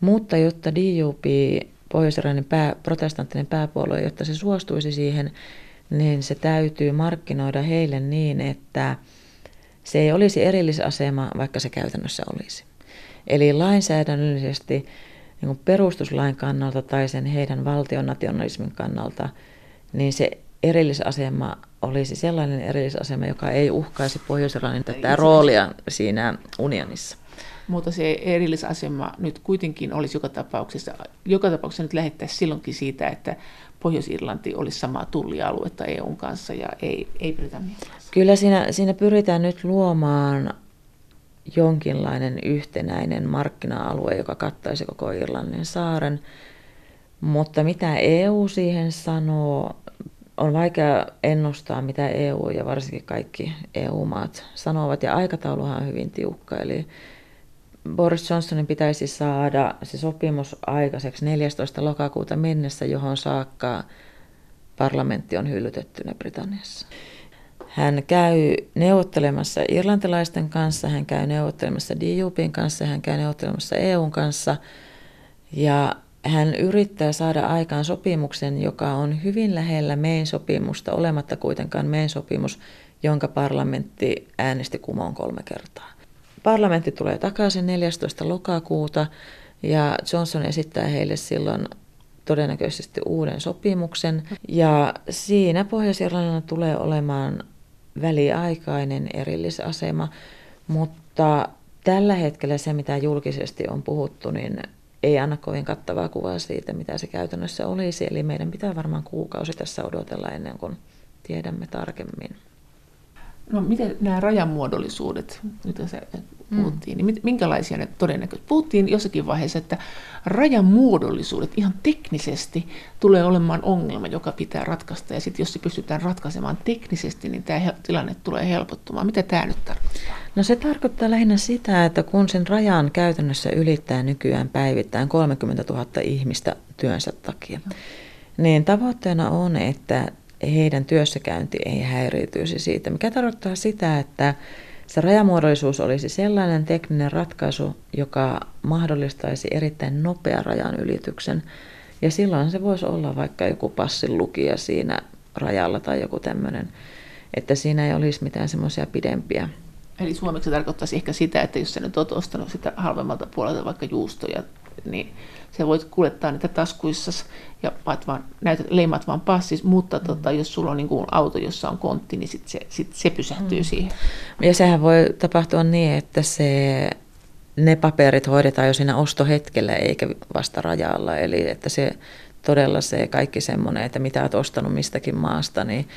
[SPEAKER 2] mutta jotta DUP, pohjois pää, protestanttinen pääpuolue, jotta se suostuisi siihen, niin se täytyy markkinoida heille niin, että se ei olisi erillisasema, vaikka se käytännössä olisi. Eli lainsäädännöllisesti niin perustuslain kannalta tai sen heidän valtion nationalismin kannalta, niin se erillisasema olisi sellainen erillisasema, joka ei uhkaisi pohjois tätä roolia siinä unionissa.
[SPEAKER 1] Mutta se erillisasema nyt kuitenkin olisi joka tapauksessa, joka tapauksessa nyt lähettäisi silloinkin siitä, että Pohjois-Irlanti olisi samaa tullialuetta EUn kanssa ja ei, ei Britannian kanssa.
[SPEAKER 2] Kyllä siinä, siinä pyritään nyt luomaan jonkinlainen yhtenäinen markkina-alue, joka kattaisi koko Irlannin saaren. Mutta mitä EU siihen sanoo, on vaikea ennustaa, mitä EU ja varsinkin kaikki EU-maat sanovat. Ja aikatauluhan on hyvin tiukka, eli Boris Johnsonin pitäisi saada se sopimus aikaiseksi 14. lokakuuta mennessä, johon saakka parlamentti on hyllytettynä Britanniassa. Hän käy neuvottelemassa irlantilaisten kanssa, hän käy neuvottelemassa DUPin kanssa, hän käy neuvottelemassa EUn kanssa ja hän yrittää saada aikaan sopimuksen, joka on hyvin lähellä meidän sopimusta, olematta kuitenkaan meidän sopimus, jonka parlamentti äänesti kumoon kolme kertaa. Parlamentti tulee takaisin 14. lokakuuta ja Johnson esittää heille silloin todennäköisesti uuden sopimuksen. Ja siinä Pohjois-Irlannilla tulee olemaan väliaikainen erillisasema, mutta tällä hetkellä se, mitä julkisesti on puhuttu, niin ei anna kovin kattavaa kuvaa siitä, mitä se käytännössä olisi. Eli meidän pitää varmaan kuukausi tässä odotella ennen kuin tiedämme tarkemmin.
[SPEAKER 1] No miten nämä rajamuodollisuudet, nyt se puhuttiin, mm. niin minkälaisia ne todennäköisesti? Puhuttiin jossakin vaiheessa, että rajamuodollisuudet ihan teknisesti tulee olemaan ongelma, joka pitää ratkaista. Ja sitten jos se pystytään ratkaisemaan teknisesti, niin tämä tilanne tulee helpottumaan. Mitä tämä nyt tarkoittaa?
[SPEAKER 2] No se tarkoittaa lähinnä sitä, että kun sen rajan käytännössä ylittää nykyään päivittäin 30 000 ihmistä työnsä takia, niin tavoitteena on, että heidän työssäkäynti ei häiriytyisi siitä, mikä tarkoittaa sitä, että se rajamuodollisuus olisi sellainen tekninen ratkaisu, joka mahdollistaisi erittäin nopea rajan ylityksen. Ja silloin se voisi olla vaikka joku passin lukija siinä rajalla tai joku tämmöinen, että siinä ei olisi mitään semmoisia pidempiä.
[SPEAKER 1] Eli suomeksi tarkoittaisi ehkä sitä, että jos sä nyt olet ostanut sitä halvemmalta puolelta vaikka juustoja, niin sä voit kuljettaa niitä taskuissa ja vaan, näytät, leimat vaan passis, mutta mm. tota, jos sulla on niin kuin auto, jossa on kontti, niin sit se, sit se pysähtyy mm. siihen.
[SPEAKER 2] Ja sehän voi tapahtua niin, että se, ne paperit hoidetaan jo siinä ostohetkellä eikä vasta rajalla. Eli että se todella se kaikki semmoinen, että mitä olet ostanut mistäkin maasta, niin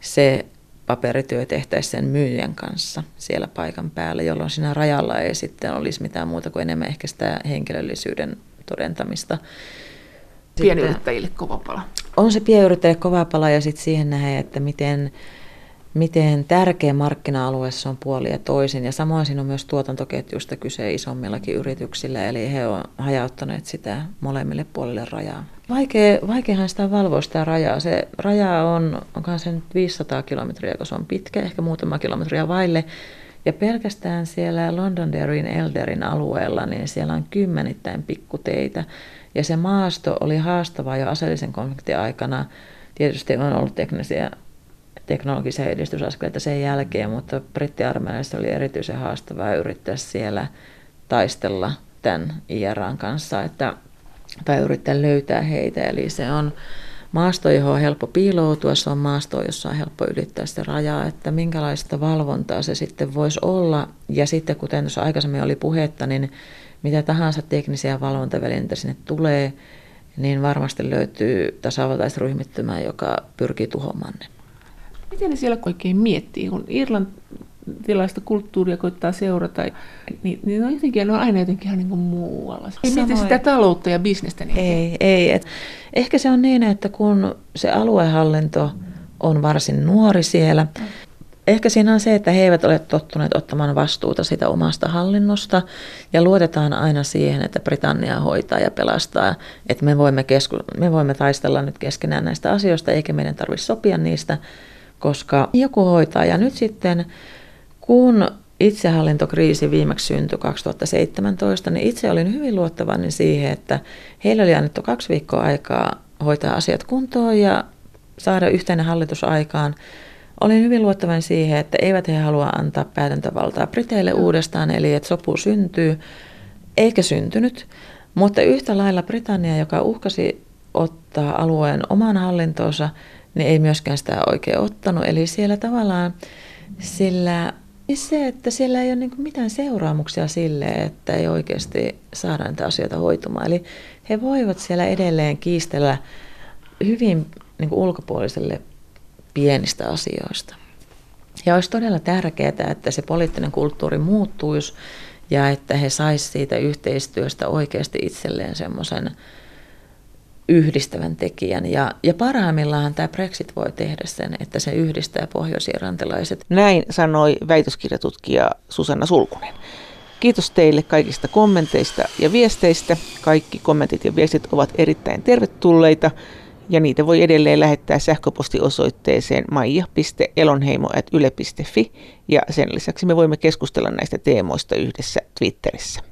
[SPEAKER 2] se paperityö tehtäisiin sen myyjän kanssa siellä paikan päällä, jolloin siinä rajalla ei sitten olisi mitään muuta kuin enemmän ehkä sitä henkilöllisyyden todentamista.
[SPEAKER 1] Pienyrittäjille kova pala.
[SPEAKER 2] On se pienyrittäjille kova pala ja sitten siihen nähdään, että miten, miten tärkeä markkina-alue se on puoli ja toisin. Ja samoin siinä on myös tuotantoketjusta kyse isommillakin yrityksillä, eli he ovat hajauttaneet sitä molemmille puolille rajaa. Vaikea, vaikeahan sitä valvoa sitä rajaa. Se raja on, onkohan se nyt 500 kilometriä, kun se on pitkä, ehkä muutama kilometriä vaille. Ja pelkästään siellä Londonderryn Elderin alueella, niin siellä on kymmenittäin pikkuteitä. Ja se maasto oli haastavaa jo aseellisen konfliktin aikana. Tietysti on ollut teknisiä, teknologisia edistysaskeleita sen jälkeen, mutta brittiarmeijassa oli erityisen haastavaa yrittää siellä taistella tämän IRAn kanssa, että, tai yrittää löytää heitä. Eli se on maasto, johon on helppo piiloutua, se on maasto, jossa on helppo ylittää sitä rajaa, että minkälaista valvontaa se sitten voisi olla. Ja sitten kuten tuossa aikaisemmin oli puhetta, niin mitä tahansa teknisiä valvontavälineitä sinne tulee, niin varmasti löytyy tasavaltaisryhmittymä, joka pyrkii tuhoamaan ne.
[SPEAKER 1] Miten ne siellä oikein miettii, kun irlantilaista kulttuuria koittaa seurata, niin, niin on jotenkin, ne on aina jotenkin ihan niin kuin muualla. Ei mieti sitä taloutta ja bisnestä. Niin
[SPEAKER 2] ei, ei. Et ehkä se on niin, että kun se aluehallinto on varsin nuori siellä, Ehkä siinä on se, että he eivät ole tottuneet ottamaan vastuuta siitä omasta hallinnosta ja luotetaan aina siihen, että Britannia hoitaa ja pelastaa, että me voimme, kesku- me voimme taistella nyt keskenään näistä asioista eikä meidän tarvitse sopia niistä, koska joku hoitaa. Ja nyt sitten, kun itsehallintokriisi viimeksi syntyi 2017, niin itse olin hyvin luottavainen siihen, että heillä oli annettu kaksi viikkoa aikaa hoitaa asiat kuntoon ja saada yhteinen hallitus aikaan. Olin hyvin luottavainen siihen, että eivät he halua antaa päätäntävaltaa Briteille uudestaan, eli että sopu syntyy, eikä syntynyt. Mutta yhtä lailla Britannia, joka uhkasi ottaa alueen oman hallintoonsa, niin ei myöskään sitä oikein ottanut. Eli siellä tavallaan sillä se, että siellä ei ole niin mitään seuraamuksia sille, että ei oikeasti saada näitä asioita hoitumaan. Eli he voivat siellä edelleen kiistellä hyvin niin ulkopuoliselle pienistä asioista. Ja olisi todella tärkeää, että se poliittinen kulttuuri muuttuisi ja että he saisivat siitä yhteistyöstä oikeasti itselleen semmoisen yhdistävän tekijän. Ja, ja parhaimmillaan tämä Brexit voi tehdä sen, että se yhdistää pohjoisirantilaiset.
[SPEAKER 1] Näin sanoi väitöskirjatutkija Susanna Sulkunen. Kiitos teille kaikista kommenteista ja viesteistä. Kaikki kommentit ja viestit ovat erittäin tervetulleita ja niitä voi edelleen lähettää sähköpostiosoitteeseen maija.elonheimo.yle.fi ja sen lisäksi me voimme keskustella näistä teemoista yhdessä Twitterissä.